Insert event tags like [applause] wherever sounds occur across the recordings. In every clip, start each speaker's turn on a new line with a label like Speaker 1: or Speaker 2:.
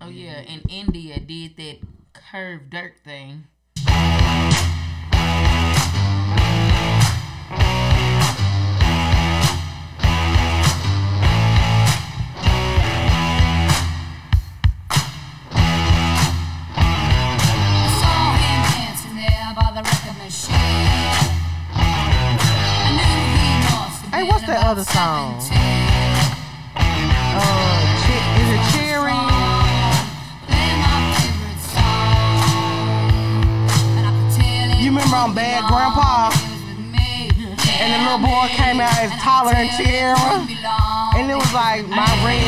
Speaker 1: Oh yeah, mm-hmm. and India did that curved dirt thing.
Speaker 2: I saw him dancing there by the record machine. I knew he must have
Speaker 3: Hey, what's that other song? You Bad Grandpa? And the little boy came out as taller and Tierra. And it was like my red.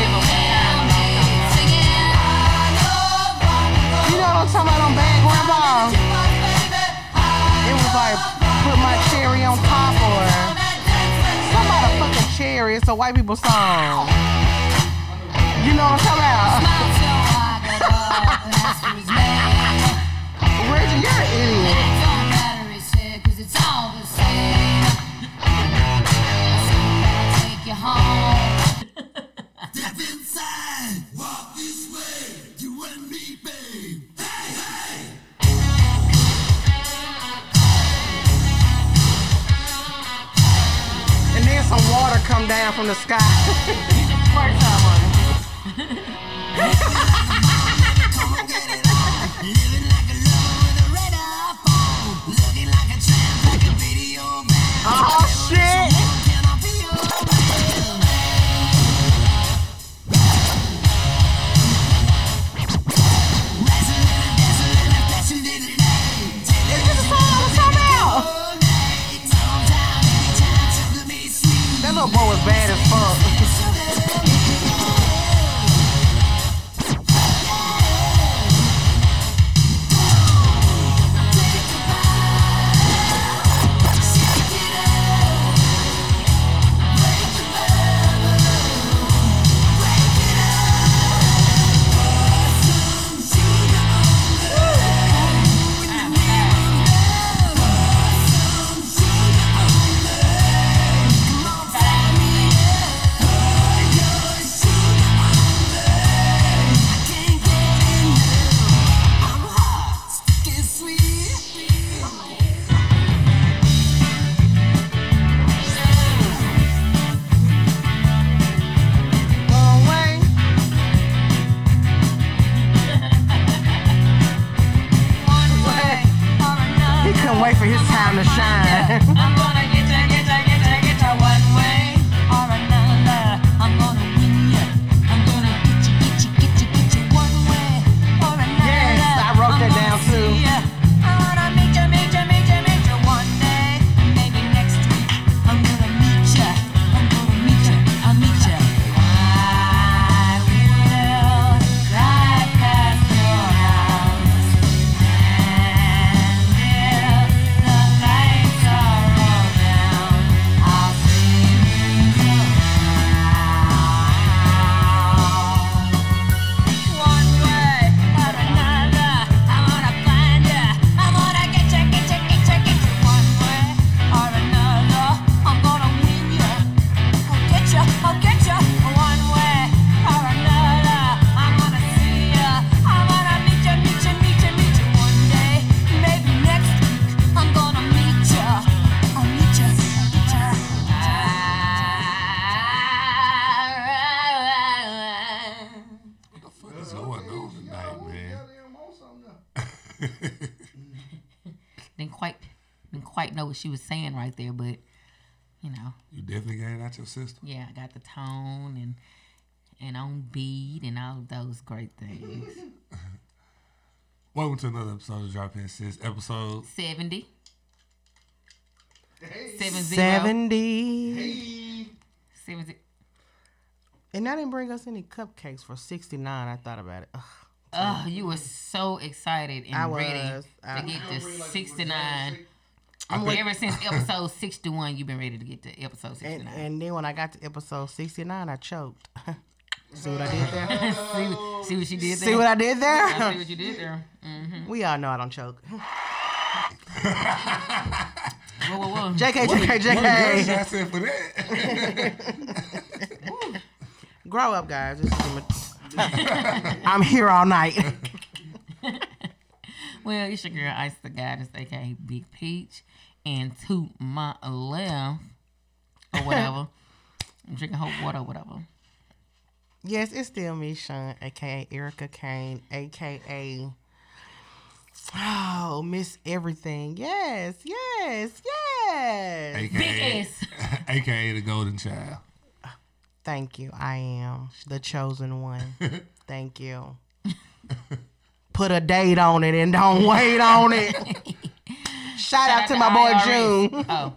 Speaker 3: You know what I'm talking about on Bad Grandpa? It was like put my cherry on top or some about fucking cherry. It's a white people song. You know what I'm talking about? [laughs] Reggie, you're an idiot.
Speaker 2: Home. [laughs]
Speaker 3: And then some water come down from the sky. [laughs]
Speaker 1: what she was saying right there, but you know,
Speaker 4: You definitely got it out your system.
Speaker 1: yeah, I got the tone and and on beat and all of those great things. [laughs]
Speaker 4: Welcome to another episode of Drop Hints Sis. Episode
Speaker 1: Seventy. Seven zero.
Speaker 3: 70.
Speaker 1: Seventy.
Speaker 3: And that didn't bring us any cupcakes for 69. I thought about it. Ugh.
Speaker 1: Oh, you were so excited and
Speaker 3: I
Speaker 1: ready
Speaker 3: was. I-
Speaker 1: to get to 69.
Speaker 3: I'm wait-
Speaker 1: Ever since episode 61, you've been ready to get to episode 69.
Speaker 3: and then when I got to episode 69, I choked. [laughs] See what I did there? [laughs]
Speaker 1: see, see what she did there?
Speaker 3: See what I did
Speaker 1: I
Speaker 3: there?
Speaker 1: see what you did there. Mm-hmm.
Speaker 3: we all know I don't choke. [laughs]
Speaker 1: Whoa, whoa, whoa.
Speaker 3: JK, JK,
Speaker 4: What a
Speaker 3: JK.
Speaker 4: gunshot said for that.
Speaker 3: Grow up, guys. This is
Speaker 2: I'm here all night.
Speaker 1: Well, it's your girl Ice the Goddess, aka Big Peach, and to my left or whatever. I'm [laughs] drinking hot water, or whatever.
Speaker 2: yes, it's still me, Sean, aka Erica Kane, aka Oh, Miss Everything. Yes, yes, yes.
Speaker 4: AKA,
Speaker 1: S. [laughs]
Speaker 4: AKA the Golden Child.
Speaker 2: Thank you. I am the chosen one. [laughs] Thank you. Put a date on it and don't wait on it. Shout, out to my boy
Speaker 1: IRS.
Speaker 2: June.
Speaker 1: Oh,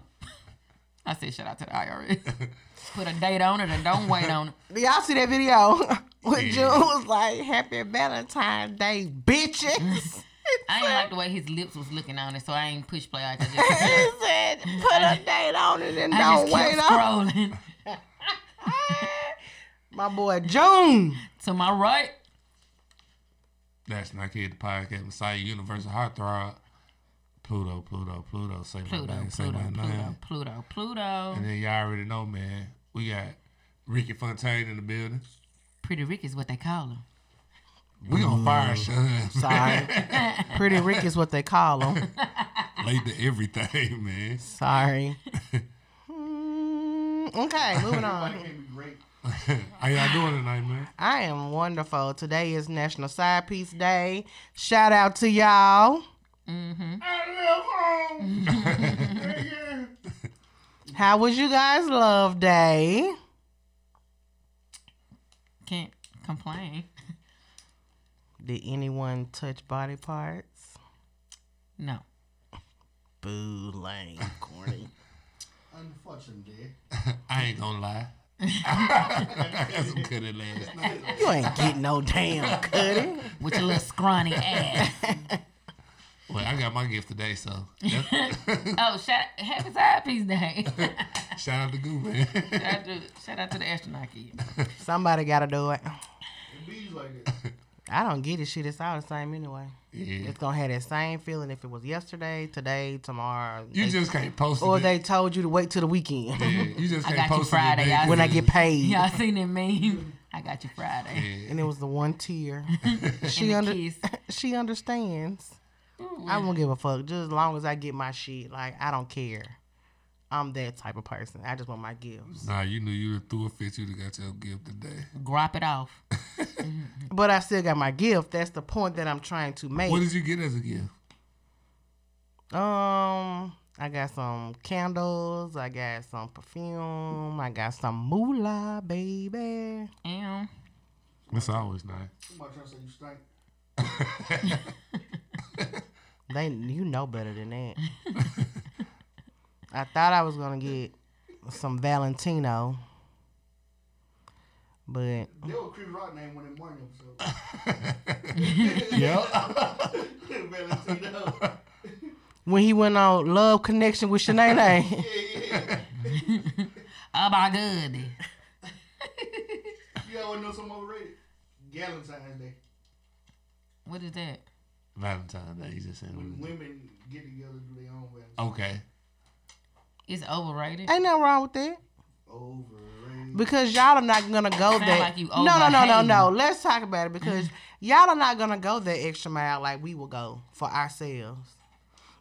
Speaker 1: I said shout out to the IRS. [laughs] Put a date on it and don't wait on it.
Speaker 2: Y'all see that video? [laughs] when
Speaker 4: Yeah.
Speaker 2: June was like, Happy Valentine's Day, bitches. Mm. [laughs]
Speaker 1: I ain't like the way his lips was looking on it, so I ain't push play. I just,
Speaker 2: he said, put a date on it and
Speaker 1: I
Speaker 2: don't
Speaker 1: just
Speaker 2: wait
Speaker 1: kept
Speaker 2: on it.
Speaker 1: scrolling.
Speaker 2: My boy June.
Speaker 1: to my right,
Speaker 4: That's not kid the podcast Messiah Universal Heartthrob. Pluto, Pluto, Pluto. Say
Speaker 1: Pluto,
Speaker 4: my name, say
Speaker 1: Pluto,
Speaker 4: my
Speaker 1: Pluto,
Speaker 4: name.
Speaker 1: Pluto, Pluto.
Speaker 4: And then y'all already know, man. We got Ricky Fontaine in the building.
Speaker 1: Pretty Rick is what they call him.
Speaker 4: We gonna fire Sean.
Speaker 2: Sorry. [laughs] Pretty Rick is what they call him. [laughs]
Speaker 4: Late to everything, man.
Speaker 2: Sorry. [laughs] Mm, okay, moving on.
Speaker 4: How y'all doing tonight, man?
Speaker 2: I am wonderful. Today is National Side Piece Day. Shout out to y'all. Mm-hmm. How was you guys' love day?
Speaker 1: Can't complain.
Speaker 2: Did anyone touch body parts?
Speaker 1: No.
Speaker 2: Boo, lame, corny.
Speaker 5: Unfortunately. [laughs]
Speaker 4: I ain't gonna lie. I got some good at last night.
Speaker 2: You ain't getting no damn cutty.
Speaker 1: With your little scrawny ass. [laughs]
Speaker 4: Well, I got my gift today, so that- [laughs]
Speaker 1: Oh, shout happy side piece day. [laughs]
Speaker 4: shout out to Goo, man.
Speaker 1: shout, out to, shout out to the astronaut kid.
Speaker 2: Somebody gotta do it.
Speaker 5: It like.
Speaker 2: I don't get it. Shit, it's all the same anyway.
Speaker 4: Yeah.
Speaker 2: It's gonna have that same feeling if it was yesterday, today, tomorrow.
Speaker 4: You
Speaker 2: They-
Speaker 4: just can't post it.
Speaker 2: or they told you to wait till the weekend
Speaker 4: Yeah, you just can't
Speaker 1: got you
Speaker 4: post
Speaker 1: Friday,
Speaker 4: it. the day
Speaker 1: y'all.
Speaker 2: when I get paid. [laughs]
Speaker 1: Y'all seen that meme? I got you Friday.
Speaker 4: Yeah.
Speaker 2: And it was the one tear. she under she understands. I won't give a fuck. Just as long as I get my shit. Like I don't care. I'm that type of person. I just want my gifts.
Speaker 4: Nah, you knew you were through a fit. You'd got your gift today.
Speaker 1: Grop it off. [laughs]
Speaker 2: But I still got my gift. That's the point that I'm trying to make.
Speaker 4: What did you get as a gift?
Speaker 2: Um, I got some candles. I got some perfume. I got some moolah, baby.
Speaker 1: And
Speaker 4: That's always nice.
Speaker 5: Somebody trying to say you stink. [laughs]
Speaker 2: They, you know better than that. [laughs] I thought I was gonna get some Valentino, but
Speaker 5: That was Chris Rock name one in morning episode.
Speaker 4: Yep.
Speaker 5: Valentino.
Speaker 2: when he went on Love Connection with Shanae, [laughs]
Speaker 5: yeah, yeah.
Speaker 1: oh my goodness.
Speaker 5: You always know something overrated? Valentine's Day.
Speaker 1: What is that?
Speaker 4: Valentine's Day. You just said.
Speaker 5: When
Speaker 4: what
Speaker 5: women get together, do their own Valentine's
Speaker 4: is. Okay.
Speaker 1: It's overrated.
Speaker 2: ain't nothing wrong with that.
Speaker 5: Overrated.
Speaker 2: Because y'all are not gonna go there.
Speaker 1: like
Speaker 2: no, no, no, no, no. Let's talk about it because [laughs] y'all are not gonna go that extra mile like we will go for ourselves.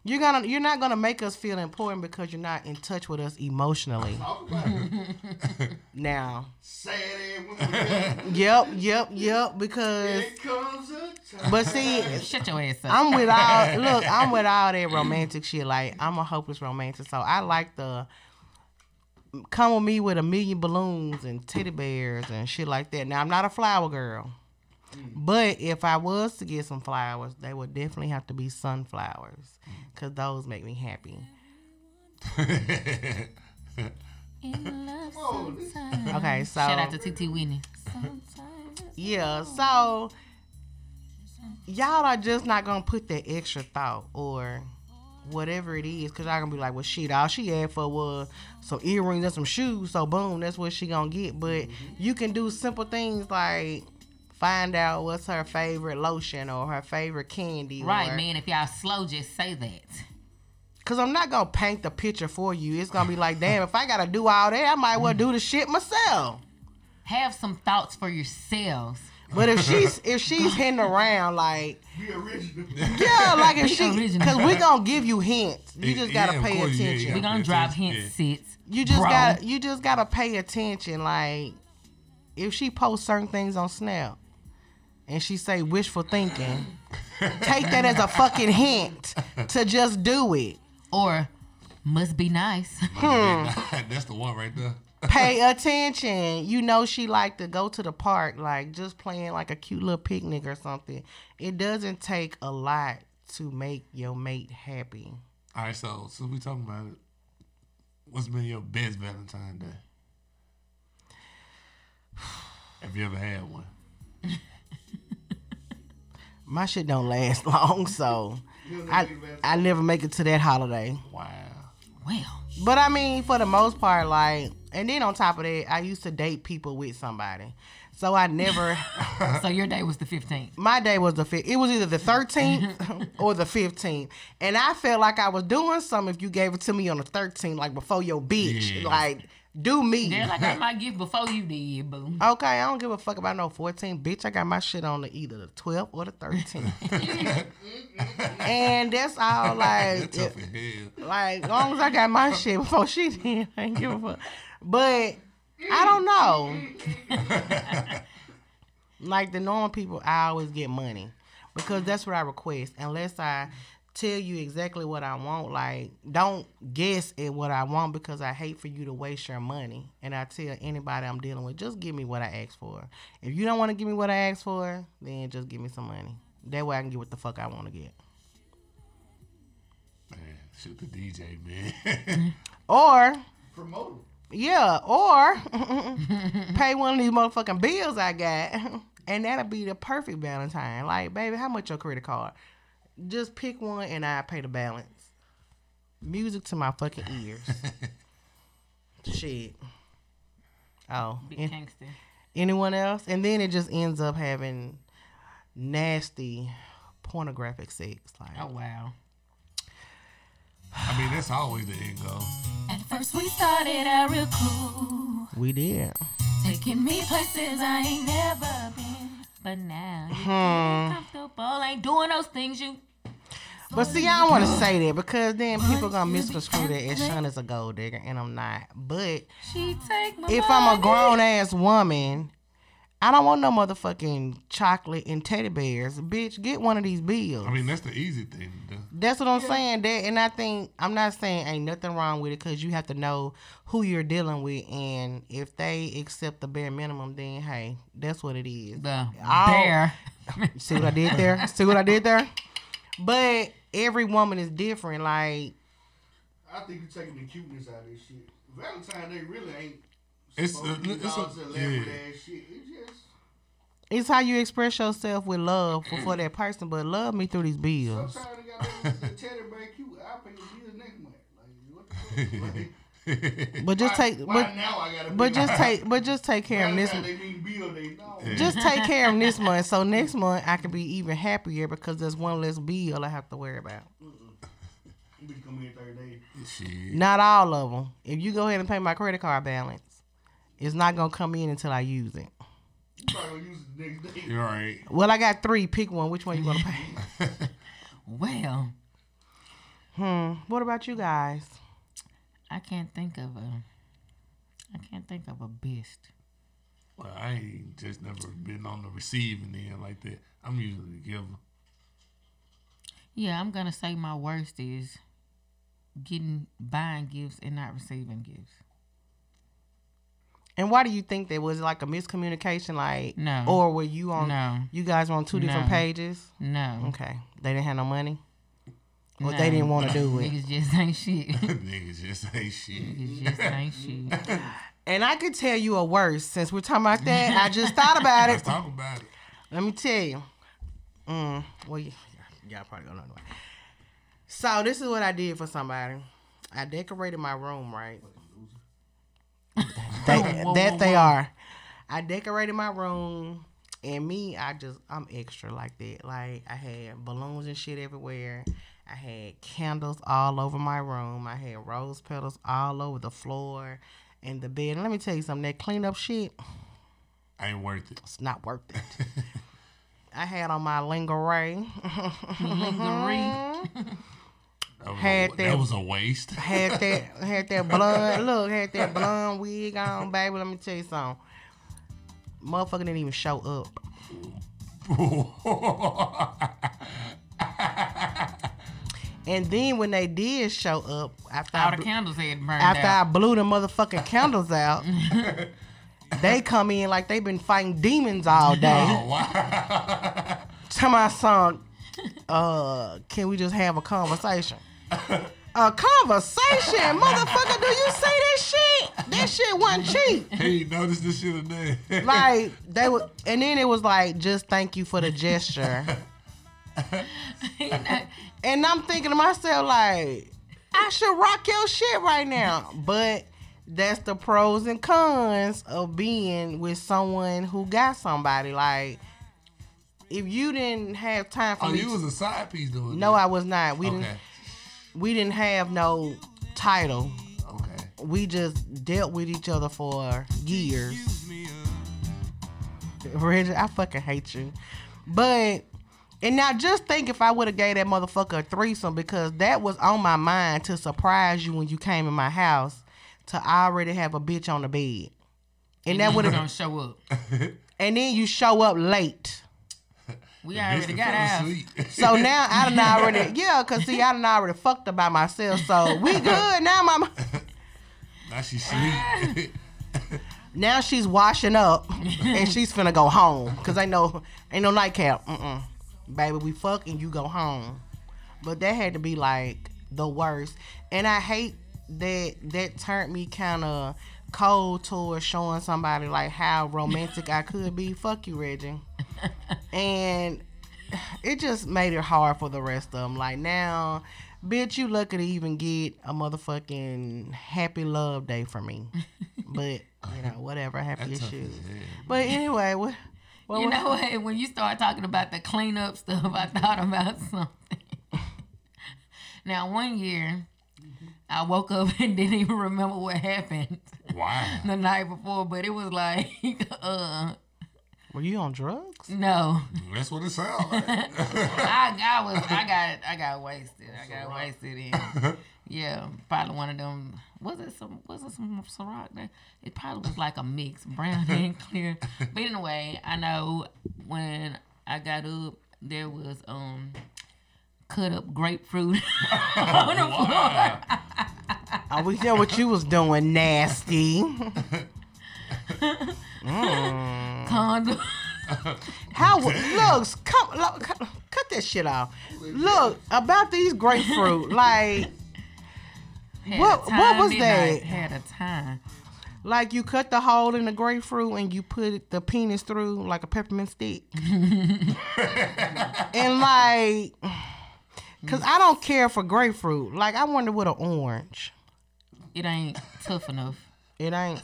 Speaker 2: You're gonna, you're not gonna make us feel important because you're not in touch with us emotionally.
Speaker 5: Talk about it.
Speaker 2: Now,
Speaker 5: Sad ass women.
Speaker 2: yep, yep, yep. Because,
Speaker 5: It comes a time.
Speaker 2: but see,
Speaker 1: Shut your ass up.
Speaker 2: I'm with all look, I'm with all that romantic shit. Like I'm a hopeless romantic, so I like the come with me with a million balloons and teddy bears and shit like that. Now I'm not a flower girl, but if I was to get some flowers, they would definitely have to be sunflowers, cause those make me happy. [laughs]
Speaker 5: Whoa, this-
Speaker 2: Okay, so
Speaker 1: Shout out to TT Whitney.
Speaker 2: Yeah, so y'all are just not gonna put that extra thought or whatever it is, cause y'all gonna be like, well, shit, all she asked for was some earrings and some shoes, so boom, that's what she gonna get. But you can do simple things like find out what's her favorite lotion or her favorite candy,
Speaker 1: Right,
Speaker 2: or-
Speaker 1: man. If y'all slow, just say that.
Speaker 2: Cause I'm not gonna paint the picture for you. It's gonna be like, damn, if I gotta do all that, I might as well do the shit myself.
Speaker 1: Have some thoughts for yourselves.
Speaker 2: But if she's if she's hitting around like
Speaker 5: Be original.
Speaker 2: yeah, like if
Speaker 1: Be
Speaker 2: she
Speaker 1: original.
Speaker 2: because we gonna give you hints. You just gotta
Speaker 4: of
Speaker 2: pay
Speaker 4: course,
Speaker 2: attention.
Speaker 4: yeah.
Speaker 1: We gonna
Speaker 4: Yeah,
Speaker 1: drop
Speaker 4: yeah.
Speaker 1: hint sits.
Speaker 2: You just
Speaker 1: bro.
Speaker 2: got you just gotta pay attention. Like if she posts certain things on Snap and she say wishful thinking, take that as a fucking hint to just do it.
Speaker 1: or must be nice. [laughs]
Speaker 4: That's the one right there.
Speaker 2: Pay [laughs] attention. You know she like to go to the park, like just playing like a cute little picnic or something. It doesn't take a lot to make your mate happy.
Speaker 4: All right, so since we talking about it, what's been your best Valentine Day? [sighs] Have you ever had one?
Speaker 2: My shit don't last [laughs] long, so I I never make it to that holiday.
Speaker 4: Wow.
Speaker 1: well,
Speaker 2: But I mean, for the most part, like, and then on top of that, I used to date people with somebody. So I never, [laughs]
Speaker 1: so your day was the 15th.
Speaker 2: my day was the fifth. It was either the [laughs] 13th or the 15th. And I felt like I was doing something if you gave it to me on the 13th, like before your bitch.
Speaker 4: Yeah.
Speaker 2: Like, do me.
Speaker 1: They're like I [laughs] might give before you did, boo.
Speaker 2: Okay, I don't give a fuck about no 14. Bitch, I got my shit on the either the 12th or the 13th. [laughs] and that's all like,
Speaker 4: Tough as.
Speaker 2: Like, as long as I got my shit before she did, I ain't give a fuck. But I don't know. [laughs] like the normal people, I always get money because that's what I request. Unless I tell you exactly what I want, like don't guess at what I want because I hate for you to waste your money. And I tell anybody I'm dealing with, just give me what I asked for. If you don't want to give me what I asked for, then just give me some money. That way I can get what the fuck I want to get.
Speaker 4: Man, shoot the DJ, man. [laughs]
Speaker 2: Or
Speaker 5: Promote 'em.
Speaker 2: Yeah, or [laughs] pay one of these motherfucking bills I got, [laughs] and that'll be the perfect Valentine. Like, baby, how much your credit card? Just pick one, and I pay the balance. Music to my fucking ears. [laughs] Shit. Oh,
Speaker 1: Big
Speaker 2: an-
Speaker 1: gangster.
Speaker 2: anyone else? And then it just ends up having nasty pornographic sex. Like,
Speaker 1: Oh wow.
Speaker 4: I mean, that's always the end goal.
Speaker 3: At first we started out real cool,
Speaker 2: we did.
Speaker 3: taking me places I ain't never been.
Speaker 1: But now you
Speaker 2: Hmm.
Speaker 1: comfortable, ain't doing those things you.
Speaker 2: But see, I don't want to say that because then people gonna misconstrue that as Shauna's a gold digger, and I'm not. But
Speaker 1: She take my
Speaker 2: if I'm a grown ass woman, I don't want no motherfucking chocolate and teddy bears. Bitch, get one of these bills.
Speaker 4: I mean, that's the easy thing to do.
Speaker 2: That's what I'm saying. That, and I think I'm not saying ain't nothing wrong with it because you have to know who you're dealing with, and if they accept the bare minimum, then hey, that's what it is.
Speaker 1: the
Speaker 2: I'll-
Speaker 1: bear. [laughs]
Speaker 2: See what I did there? See what I did there? [laughs] But every woman is different. Like
Speaker 5: I think you're taking the cuteness out of this shit. Valentine Day really ain't.
Speaker 4: It's
Speaker 5: uh,
Speaker 4: a-
Speaker 5: to be
Speaker 4: it's a-
Speaker 5: all this elaborate
Speaker 4: yeah.
Speaker 5: ass shit. It's just
Speaker 2: it's how you express yourself with love for, for that person. But love me through these bills.
Speaker 5: sometimes they got the [laughs] teddy bear cute. I pay the bills next month. Like what the fuck? Like, [laughs]
Speaker 2: But just
Speaker 5: why-
Speaker 2: take,
Speaker 5: why
Speaker 2: but
Speaker 5: now I gotta.
Speaker 2: but just [laughs] take, but just take care of this.
Speaker 5: Valentine They mean bill day. No.
Speaker 2: Just take care of this month, so next month I can be even happier because there's one less bill I have to worry about.
Speaker 5: Come in third day.
Speaker 2: Not all of them. If you go ahead and pay my credit card balance, it's not gonna come in until I use it.
Speaker 5: You probably gonna use it the next day.
Speaker 4: You're right.
Speaker 2: Well, I got three. Pick one. Which one you gonna pay? [laughs]
Speaker 1: Well,
Speaker 2: hmm. What about you guys?
Speaker 1: I can't think of a. I can't think of a best.
Speaker 4: Well, I ain't just never been on the receiving end like that. I'm usually the giver.
Speaker 1: Yeah, I'm gonna say my worst is getting buying gifts and not receiving gifts.
Speaker 2: And why do you think that was it like a miscommunication? Like
Speaker 1: No.
Speaker 2: or were you on?
Speaker 1: No.
Speaker 2: You guys were on two different
Speaker 1: No.
Speaker 2: pages.
Speaker 1: No.
Speaker 2: Okay, they didn't have no money. Or
Speaker 1: No.
Speaker 2: they didn't want to do [laughs] it. [laughs]
Speaker 1: Niggas just ain't shit.
Speaker 4: Niggas just ain't shit.
Speaker 1: Niggas just ain't shit.
Speaker 2: And I could tell you a worse since we're talking about that. I just thought about
Speaker 4: Let's [laughs]
Speaker 2: it.
Speaker 4: talk about it.
Speaker 2: Let me tell you. Mm, well, y- y'all probably gonna know. anyway. So this is what I did for somebody. I decorated my room right. They,
Speaker 1: Whoa,
Speaker 2: that
Speaker 1: whoa,
Speaker 2: they are. I decorated my room, and me, I just I'm extra like that. Like I had balloons and shit everywhere. I had candles all over my room. I had rose petals all over the floor and the bed. And let me tell you something. That cleanup shit.
Speaker 4: Ain't worth it.
Speaker 2: It's not worth it. [laughs] I had on my lingerie.
Speaker 1: Lingerie.
Speaker 4: That was,
Speaker 2: Had
Speaker 4: a,
Speaker 2: that-
Speaker 4: that was a waste.
Speaker 2: had that had that blonde [laughs] look, had that blonde wig on, baby. Let me tell you something. Motherfucker didn't even show up. [laughs] And then when they did show up, after I
Speaker 1: the candles had burned
Speaker 2: after I blew the motherfucking candles out, [laughs] they come in like they've been fighting demons all day.
Speaker 4: oh, wow. [laughs]
Speaker 2: to my son, uh, can we just have a conversation? A conversation, motherfucker. Do you see this shit? This shit wasn't cheap.
Speaker 4: Hey, notice this shit in there.
Speaker 2: Like [laughs] they were, and then it was like, just thank you for the gesture. And I'm thinking to myself, like, I should rock your shit right now. But that's the pros and cons of being with someone who got somebody. Like, if you didn't have time for
Speaker 4: oh,
Speaker 2: me,
Speaker 4: you was a side piece doing
Speaker 2: no,
Speaker 4: that.
Speaker 2: I was not. We
Speaker 4: Okay.
Speaker 2: didn't. We didn't have no title.
Speaker 4: Okay.
Speaker 2: We just dealt with each other for years. Uh. Reggie, I fucking hate you. But and now just think if I would have gave that motherfucker a threesome because that was on my mind to surprise you when you came in my house to already have a bitch on the bed. And that would
Speaker 1: We're
Speaker 2: have
Speaker 1: gonna show up. [laughs]
Speaker 2: and then you show up late.
Speaker 1: We
Speaker 4: Bitch
Speaker 1: already got
Speaker 4: fell
Speaker 1: ours.
Speaker 4: asleep. [laughs]
Speaker 2: So now I done [laughs] already yeah, cause see I done already fucked her by myself. So we good now, mama.
Speaker 4: now she's sleep.
Speaker 2: Now she's washing up and she's finna go home. Cause I know ain't no nightcap. Mm-mm. Baby, we fuck and you go home. But that had to be like the worst. And I hate that that turned me kinda cold towards showing somebody like how romantic I could be. [laughs] Fuck you, Reggie. And it just made it hard for the rest of them. Like now, bitch, you lucky to even get a motherfucking happy love day for me. [laughs] But you know, whatever, happy
Speaker 4: That's
Speaker 2: as
Speaker 4: tough
Speaker 2: shit.
Speaker 4: as hell.
Speaker 2: But anyway, what? What
Speaker 1: You know what? When you start talking about the cleanup stuff, [laughs] I thought about something. [laughs] now, one year, I woke up [laughs] and didn't even remember what happened
Speaker 4: Why?
Speaker 1: the night before, but it was like, uh,
Speaker 2: Were you on drugs?
Speaker 1: no.
Speaker 4: That's what it sounds like.
Speaker 1: I, I was, I got, I got wasted. I got wasted in. Yeah, probably one of them. Was it some? Was it some Ciroc? It probably was like a mix, brown [laughs] and clear. But anyway, I know when I got up, there was um cut up grapefruit [laughs] on the floor.
Speaker 2: Oh, we know what you was doing, nasty. [laughs]
Speaker 1: Condom.
Speaker 2: How looks? Come, look, cut, cut that shit off. Look about these grapefruit, like, What-
Speaker 1: time,
Speaker 2: what was that?
Speaker 1: Had a time.
Speaker 2: like you cut the hole in the grapefruit and you put the penis through like a peppermint stick, [laughs] and like, cause I don't care for grapefruit. Like I wonder what an orange.
Speaker 1: It ain't tough enough.
Speaker 2: It ain't.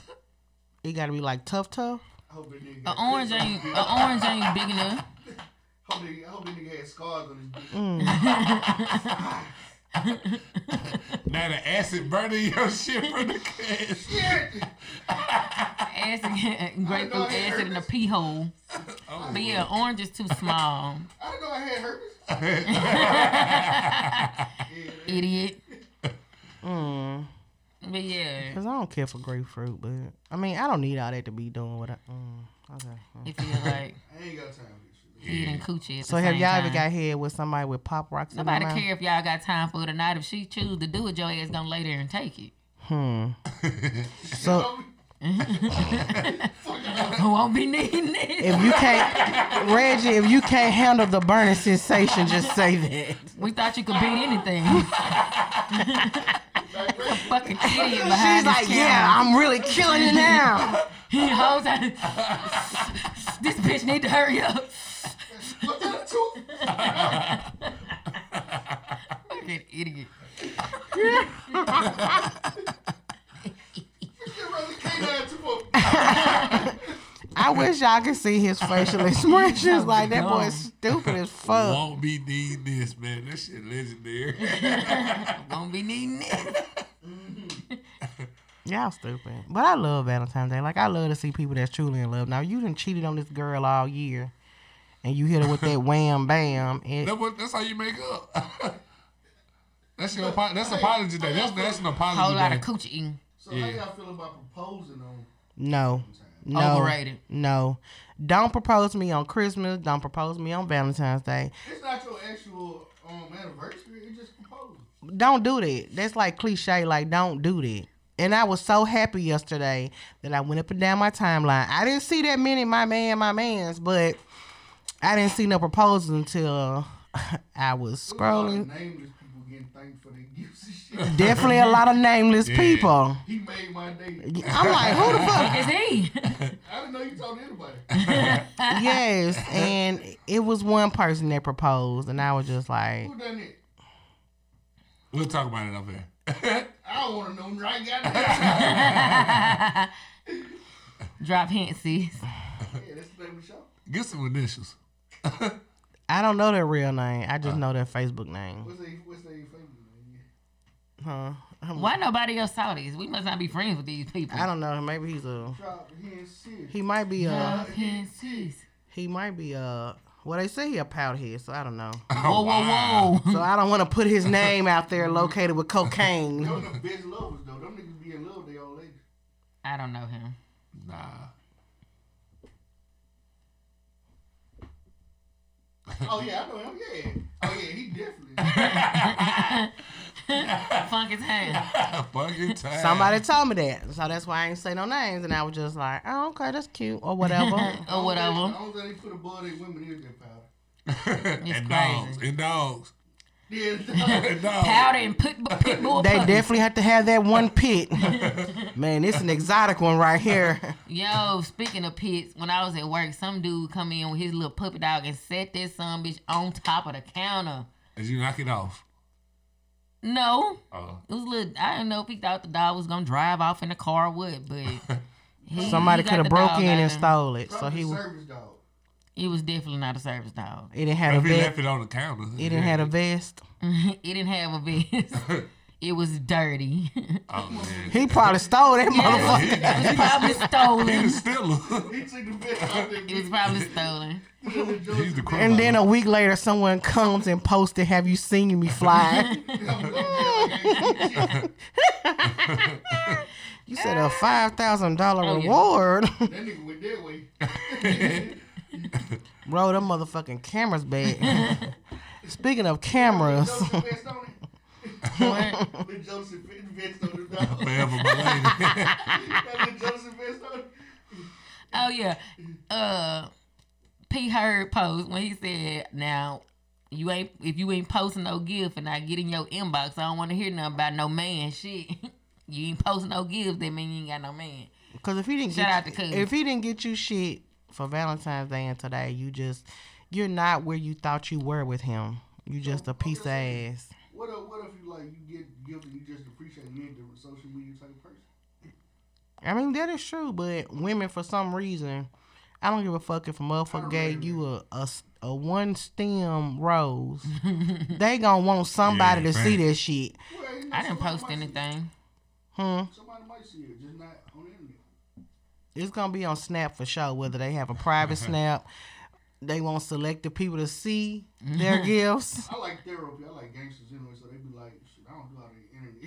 Speaker 2: It gotta be like tough, tough.
Speaker 5: I hope that nigga
Speaker 1: An orange ain't. An orange ain't big enough. [laughs]
Speaker 5: hope that- I hope that nigga had scars on his dick.
Speaker 2: Mm. [laughs] [laughs]
Speaker 4: now the acid burning your shit from the cash.
Speaker 5: Shit!
Speaker 1: Acid, [laughs] [laughs] grapefruit
Speaker 5: I had
Speaker 1: acid in a
Speaker 5: herpes.
Speaker 1: pee hole. But yeah, orange is too small.
Speaker 5: I didn't know I had herpes.
Speaker 1: Idiot.
Speaker 2: Mm.
Speaker 1: But yeah,
Speaker 2: Cause I don't care for grapefruit, but I mean I don't need all that to be doing what I. Mm, okay. mm.
Speaker 1: it feel like
Speaker 5: I ain't got time for this shit.
Speaker 1: eating coochie. At
Speaker 2: So
Speaker 1: the
Speaker 2: have
Speaker 1: same
Speaker 2: y'all
Speaker 1: time.
Speaker 2: ever got head with somebody with pop rocks
Speaker 1: Nobody
Speaker 2: in their
Speaker 1: care if y'all got time for it or not. If she choose to do it, your ass gonna lay there and take it.
Speaker 2: Hmm. [laughs] So [laughs]
Speaker 1: Who won't be needing it?
Speaker 2: if you can't, Reggie, if you can't handle the burning sensation, just say that.
Speaker 1: We thought you could beat anything. [laughs] Fucking idiot behind
Speaker 2: She's like, yeah, I'm really killing it now.
Speaker 1: He holds out. This bitch need to hurry up.
Speaker 5: What's that too?
Speaker 1: Fucking idiot.
Speaker 5: Shit really canine too much.
Speaker 2: I wish y'all could see his facial expressions. [laughs] Like that boy
Speaker 1: dumb.
Speaker 2: is stupid as fuck.
Speaker 4: Won't be needing this, man. That shit legendary. [laughs]
Speaker 1: Won't be needing it. [laughs]
Speaker 2: Y'all stupid. But I love Valentine's Day. Like I love to see people that's truly in love. Now you done cheated on this girl all year, and you hit her with that wham bam. And
Speaker 4: That what, that's how you make up. [laughs] that's your apo- that's apology day. That's that's an apology
Speaker 1: Whole lot
Speaker 4: day.
Speaker 1: of coochie eating.
Speaker 5: So how y'all feel about proposing on?
Speaker 2: no, no,
Speaker 1: Overrated.
Speaker 2: No, don't propose to me on Christmas. Don't propose to me on Valentine's Day.
Speaker 5: It's not your actual um anniversary. It's just proposing.
Speaker 2: Don't do that. That's like cliche. Like don't do that. And I was so happy yesterday that I went up and down my timeline. I didn't see that many my man, my man's, but I didn't see no proposals until [laughs] I was
Speaker 5: There's a lot of
Speaker 2: scrolling.
Speaker 5: Nameless people getting thanked for their gifts and shit.
Speaker 2: Definitely a lot of nameless
Speaker 4: Yeah.
Speaker 2: people.
Speaker 5: he made my day.
Speaker 2: I'm like, who the fuck?
Speaker 1: Is he?
Speaker 5: I didn't know you told anybody. [laughs] [laughs]
Speaker 2: Yes, and it was one person that proposed, and I was just like,
Speaker 5: Who done it?
Speaker 4: We'll talk about it up here.
Speaker 5: I don't want to know right goddamn.
Speaker 1: Drop hints, sis.
Speaker 5: yeah, that's the name of the show.
Speaker 4: Get some initials. [laughs]
Speaker 2: I don't know their real name. I just uh. know their Facebook name.
Speaker 5: What's they what's they favorite name?
Speaker 2: Huh? I'm-
Speaker 1: Why nobody else saw these? We must not be friends with these people.
Speaker 2: I don't know. Maybe he's a.
Speaker 5: He and Sid.
Speaker 2: He might be a.
Speaker 1: Drop hints, sis.
Speaker 2: He might be a. Well, they say he a powderhead, so I don't know. [laughs]
Speaker 1: Whoa, whoa, oh, whoa.
Speaker 2: So I don't want to put his name out there, [laughs] located with cocaine.
Speaker 5: Them the best lovers though. Them niggas be in love with their old ladies.
Speaker 1: I don't know him.
Speaker 4: Nah. [laughs]
Speaker 5: Oh yeah, I know him. Yeah. Oh yeah, he definitely. [laughs]
Speaker 1: Funk his hand. [laughs]
Speaker 4: Fucking time.
Speaker 2: Somebody told me that, so that's why I ain't say no names, and I was just like, oh, okay, that's cute or whatever.
Speaker 1: Or whatever.
Speaker 5: I don't think they put above their women is their powder.
Speaker 1: It's
Speaker 4: and
Speaker 1: crazy.
Speaker 4: dogs. And dogs.
Speaker 5: Yeah.
Speaker 4: And dogs.
Speaker 1: Powder and pit, pit bull
Speaker 2: they
Speaker 1: puppy.
Speaker 2: definitely have to have that one [laughs] pit. Man, it's an exotic one right here.
Speaker 1: Yo, speaking of pits, when I was at work, some dude come in with his little puppy dog and set this son bitch on top of the counter.
Speaker 4: As you knock it off.
Speaker 1: No,
Speaker 4: Oh.
Speaker 1: it was a little. I didn't know if he thought the dog was gonna drive off in the car or what, but [laughs] he,
Speaker 2: Somebody could have broke in and
Speaker 1: there.
Speaker 2: stole it, so he was.
Speaker 5: service dog.
Speaker 1: It was definitely not a service dog.
Speaker 2: It didn't have a
Speaker 4: If he
Speaker 2: vest.
Speaker 4: left it on the counter.
Speaker 2: It didn't have a vest. [laughs]
Speaker 1: it didn't have a vest. [laughs] it was dirty.
Speaker 4: Oh, man.
Speaker 2: He probably stole that motherfucker.
Speaker 1: it was probably [laughs]
Speaker 4: He
Speaker 1: stolen.
Speaker 4: the stealer.
Speaker 5: He took the best out there.
Speaker 1: It was probably stolen.
Speaker 4: He's the criminal.
Speaker 2: And then a week later, someone comes and posted, "Have you seen me fly?" you said a five thousand dollar
Speaker 1: Oh,
Speaker 2: reward.
Speaker 5: That nigga went that way. [laughs]
Speaker 2: Roll them motherfucking cameras back. [laughs] Speaking of cameras,
Speaker 5: Joseph vest on it.
Speaker 1: What?
Speaker 5: With Joseph vest on the dog.
Speaker 4: Forever, my lady. [laughs]
Speaker 5: That with Joseph vest on it.
Speaker 1: Oh yeah. Uh P Heard post when he said, Now you ain't if you ain't posting no gift and I get in your inbox, I don't want to hear nothing about no man shit. you ain't posting no gifts, that mean you ain't got no man.
Speaker 2: because if he didn't
Speaker 1: Shout out
Speaker 2: get
Speaker 1: to Cuz.
Speaker 2: if he didn't get you shit for Valentine's Day and today, you just you're not where you thought you were with him. You just a piece of ass.
Speaker 5: What if, what if you like you get gifted you just appreciate you ain't the social media type of person?
Speaker 2: I mean that is true, but women for some reason, I don't give a fuck if a motherfucker gave you a a one stem rose. [laughs] they gonna want somebody
Speaker 4: Yeah,
Speaker 2: to see
Speaker 4: facts.
Speaker 2: that shit.
Speaker 5: Well,
Speaker 1: I didn't post
Speaker 5: might see it.
Speaker 1: anything.
Speaker 2: Hmm.
Speaker 5: Somebody might see it, just not on the internet.
Speaker 2: It's gonna be on Snap for sure. Whether they have a private [laughs] Snap, they want selected people to see their [laughs] gifts.
Speaker 5: I like therapy. I like gangsters anyway, so they be like, shit, I don't do all the internet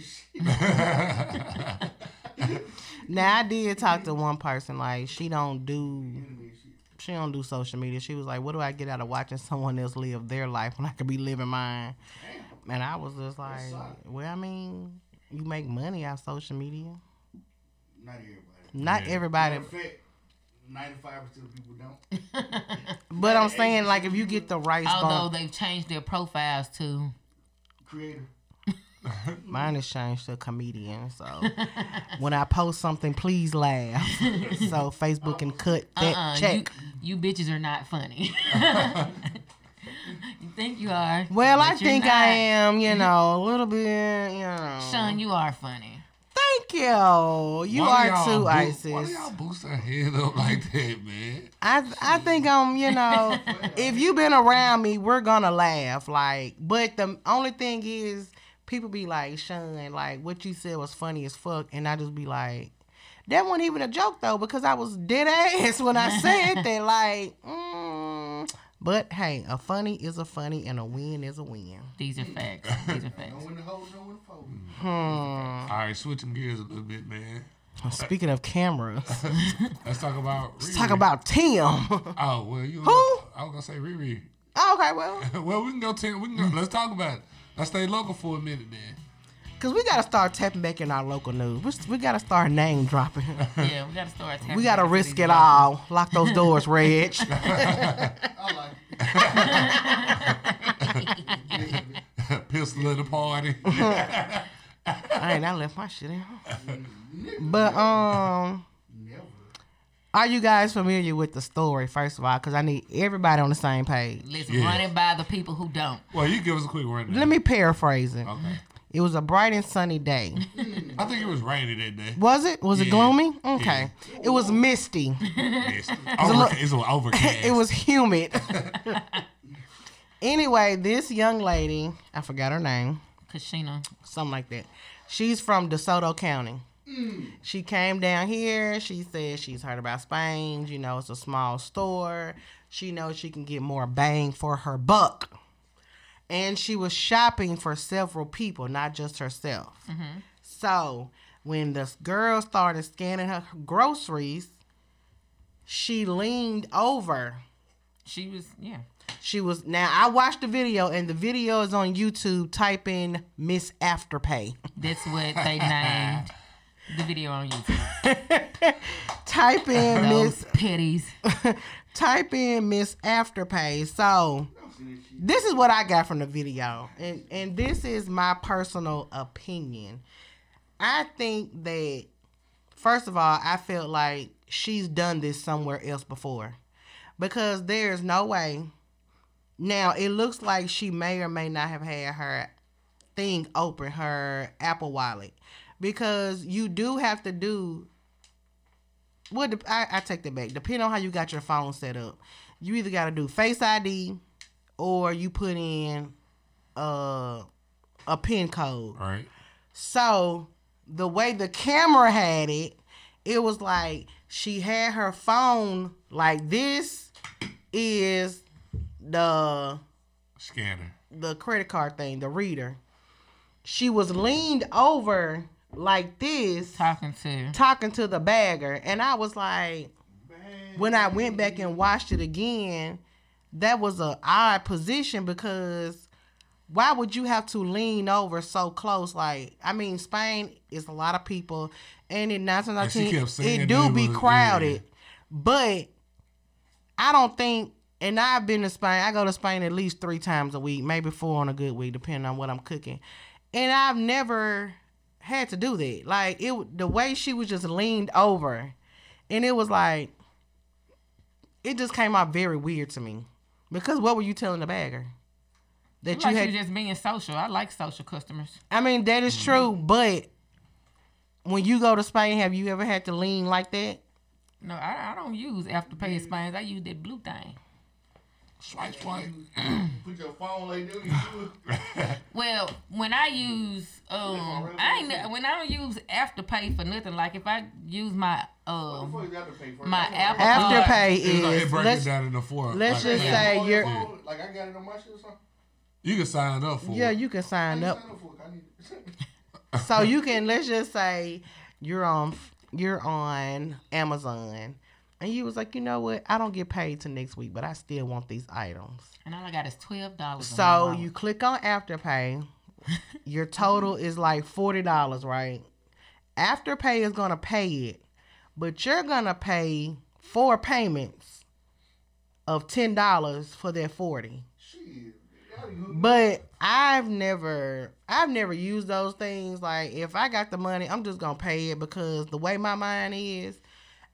Speaker 5: [laughs] shit.
Speaker 2: Now I did talk to one person like she don't do she don't do social media. She was like, "What do I get out of watching someone else live their life when I could be living mine?" And I was just like, "Well, I mean, you make money off social media.
Speaker 5: Not everybody.
Speaker 2: Not
Speaker 4: Yeah.
Speaker 2: everybody,
Speaker 5: In fact, ninety-five percent of people don't. [laughs]
Speaker 2: but I'm saying like if you get the right
Speaker 1: Although
Speaker 2: spot,
Speaker 1: they've changed their profiles to
Speaker 5: Creator. [laughs]
Speaker 2: mine is changed to comedian. So [laughs] when I post something, please laugh. so Facebook can cut that
Speaker 1: uh-uh,
Speaker 2: check.
Speaker 1: you bitches are not funny. you think you are.
Speaker 2: well, I think
Speaker 1: not.
Speaker 2: I am. You know, a little bit. You know.
Speaker 1: Sean, you are funny.
Speaker 2: Thank you. You
Speaker 4: Why
Speaker 2: are too,
Speaker 4: boo-
Speaker 2: Isis.
Speaker 4: Why do y'all boost her head up like that, man?
Speaker 2: I I think um you know [laughs] if you've been around me we're gonna laugh like but the only thing is people be like, Sean, like what you said was funny as fuck, and I just be like, that wasn't even a joke though, because I was dead ass when I said [laughs] that. Like, mm. But hey, a funny is a funny, and a win is a win.
Speaker 1: These are facts. These are facts.
Speaker 5: Know when to hold, know when to fold.
Speaker 2: Hmm.
Speaker 4: All right, switching gears a little bit, man.
Speaker 2: Speaking of cameras, [laughs]
Speaker 4: Let's talk about. [laughs]
Speaker 2: let's talk about Tim. [laughs]
Speaker 4: Oh well, you.
Speaker 2: Who?
Speaker 4: I was gonna say Riri.
Speaker 2: okay, well,
Speaker 4: well, we can go. Ten, we can go. Let's talk about it. Let's stay local for a minute, then.
Speaker 2: Because we gotta start tapping back in our local news. We, we gotta start name dropping. [laughs]
Speaker 1: Yeah, we gotta start.
Speaker 2: we gotta risk it all. Lock those doors, Reg.
Speaker 5: I like
Speaker 4: Pistol at the party.
Speaker 2: I ain't I left my shit in. [laughs] But um,
Speaker 5: never.
Speaker 2: are you guys familiar with the story? First of all, because I need everybody on the same page.
Speaker 1: Listen,
Speaker 4: Yeah.
Speaker 1: run it by the people who don't.
Speaker 4: well, you give us a quick rundown.
Speaker 2: Let me paraphrase it.
Speaker 4: Okay.
Speaker 2: It was a bright and sunny day.
Speaker 4: I think it was rainy that day.
Speaker 2: Was it? Was it gloomy? Okay. It was misty.
Speaker 4: Yes. Over, it's an overcast.
Speaker 2: it was humid. [laughs] anyway, this young lady, I forgot her name,
Speaker 1: Kashina.
Speaker 2: something like that. She's from DeSoto County. Mm. She came down here. She said she's heard about Spain's. You know, it's a small store. She knows she can get more bang for her buck. And she was shopping for several people, not just herself. Mm-hmm. So when the girl started scanning her groceries, she leaned over.
Speaker 1: She was yeah.
Speaker 2: She was now I watched the video and the video is on YouTube. Type in Miss Afterpay.
Speaker 1: That's what they [laughs] named the video on YouTube. [laughs]
Speaker 2: Type in Miss
Speaker 1: petties. [laughs]
Speaker 2: type in Miss Afterpay. So this is what I got from the video. And and this is my personal opinion. I think that first of all, I felt like she's done this somewhere else before. Because there's no way. Now it looks like she may or may not have had her thing open, her Apple wallet. Because you do have to do well, I, I take that back. Depending on how you got your phone set up, you either got to do Face ID or you put in uh, a pin code.
Speaker 4: right.
Speaker 2: So the way the camera had it, it was like she had her phone like this is the
Speaker 4: Scanner.
Speaker 2: the credit card thing, the reader. She was leaned over like this
Speaker 1: Talking to
Speaker 2: talking to the bagger and i was like when i went back and watched it again that was a odd position because why would you have to lean over so close like i mean spain is a lot of people and in
Speaker 4: And she
Speaker 2: 1919
Speaker 4: kept saying
Speaker 2: it do be
Speaker 4: was-
Speaker 2: crowded
Speaker 4: yeah.
Speaker 2: but i don't think and i've been to spain i go to spain at least three times a week maybe four on a good week depending on what i'm cooking and i've never had to do that. Like it, the way she was just leaned over, and it was like, it just came out very weird to me. Because what were you telling the bagger? That
Speaker 1: like
Speaker 2: you
Speaker 1: she
Speaker 2: had.
Speaker 1: was just being social. I like social customers.
Speaker 2: I mean, that is true, mm-hmm. but when you go to Spain, have you ever had to lean like that?
Speaker 1: No, I, I don't use Afterpay mm. in Spain. I use that blue thing.
Speaker 4: Swipe, swipe. [clears throat]
Speaker 5: Put your phone like that. Do. [laughs]
Speaker 1: Well, when I use um, I ain't ne- when I don't use Afterpay for nothing. Like if I use my um,
Speaker 5: What the fuck you got to pay for?
Speaker 1: My
Speaker 5: That's
Speaker 1: Apple
Speaker 2: Afterpay
Speaker 4: It's like it
Speaker 2: is
Speaker 4: break
Speaker 2: let's
Speaker 4: it down into four.
Speaker 2: let's
Speaker 4: like,
Speaker 2: just
Speaker 4: yeah.
Speaker 2: say you're-
Speaker 5: On your phone, Like I got it on my shit or something.
Speaker 4: you can sign up for.
Speaker 2: yeah,
Speaker 4: it.
Speaker 2: you can sign up.
Speaker 5: ain't sign up for it. I need it. [laughs]
Speaker 2: so you can let's just say you're on you're on Amazon and you was like, you know what? I don't get paid till next week, but I still want these items.
Speaker 1: and all I got is twelve dollars.
Speaker 2: So you click on Afterpay. [laughs] Your total is like forty dollars, right? Afterpay is gonna pay it, but you're gonna pay four payments of ten dollars for that forty.
Speaker 5: Shit.
Speaker 2: But I've never I've never used those things. Like if I got the money, I'm just gonna pay it because the way my mind is,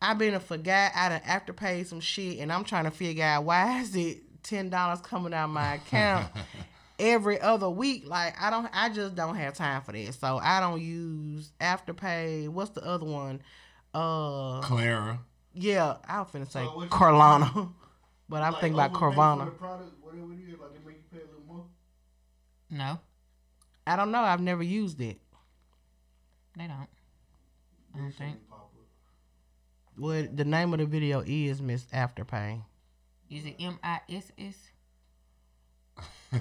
Speaker 2: I've been a forgot I done after paid some shit and I'm trying to figure out why [laughs] is it ten dollars coming out of my account [laughs] every other week. Like I don't I just don't have time for that. So I don't use afterpay. What's the other one? Uh
Speaker 4: Klarna.
Speaker 2: yeah, I was finna say
Speaker 5: So what you-
Speaker 2: Klarna. [laughs] But I'm
Speaker 5: like,
Speaker 2: thinking about
Speaker 5: overpay
Speaker 2: Carvana.
Speaker 5: product, whatever it is, like they make you pay a little more.
Speaker 1: no.
Speaker 2: I don't know. I've never used it.
Speaker 1: They don't. I don't think.
Speaker 2: Well, the name of the video is Miss Afterpay.
Speaker 1: Is it M I S S? [laughs]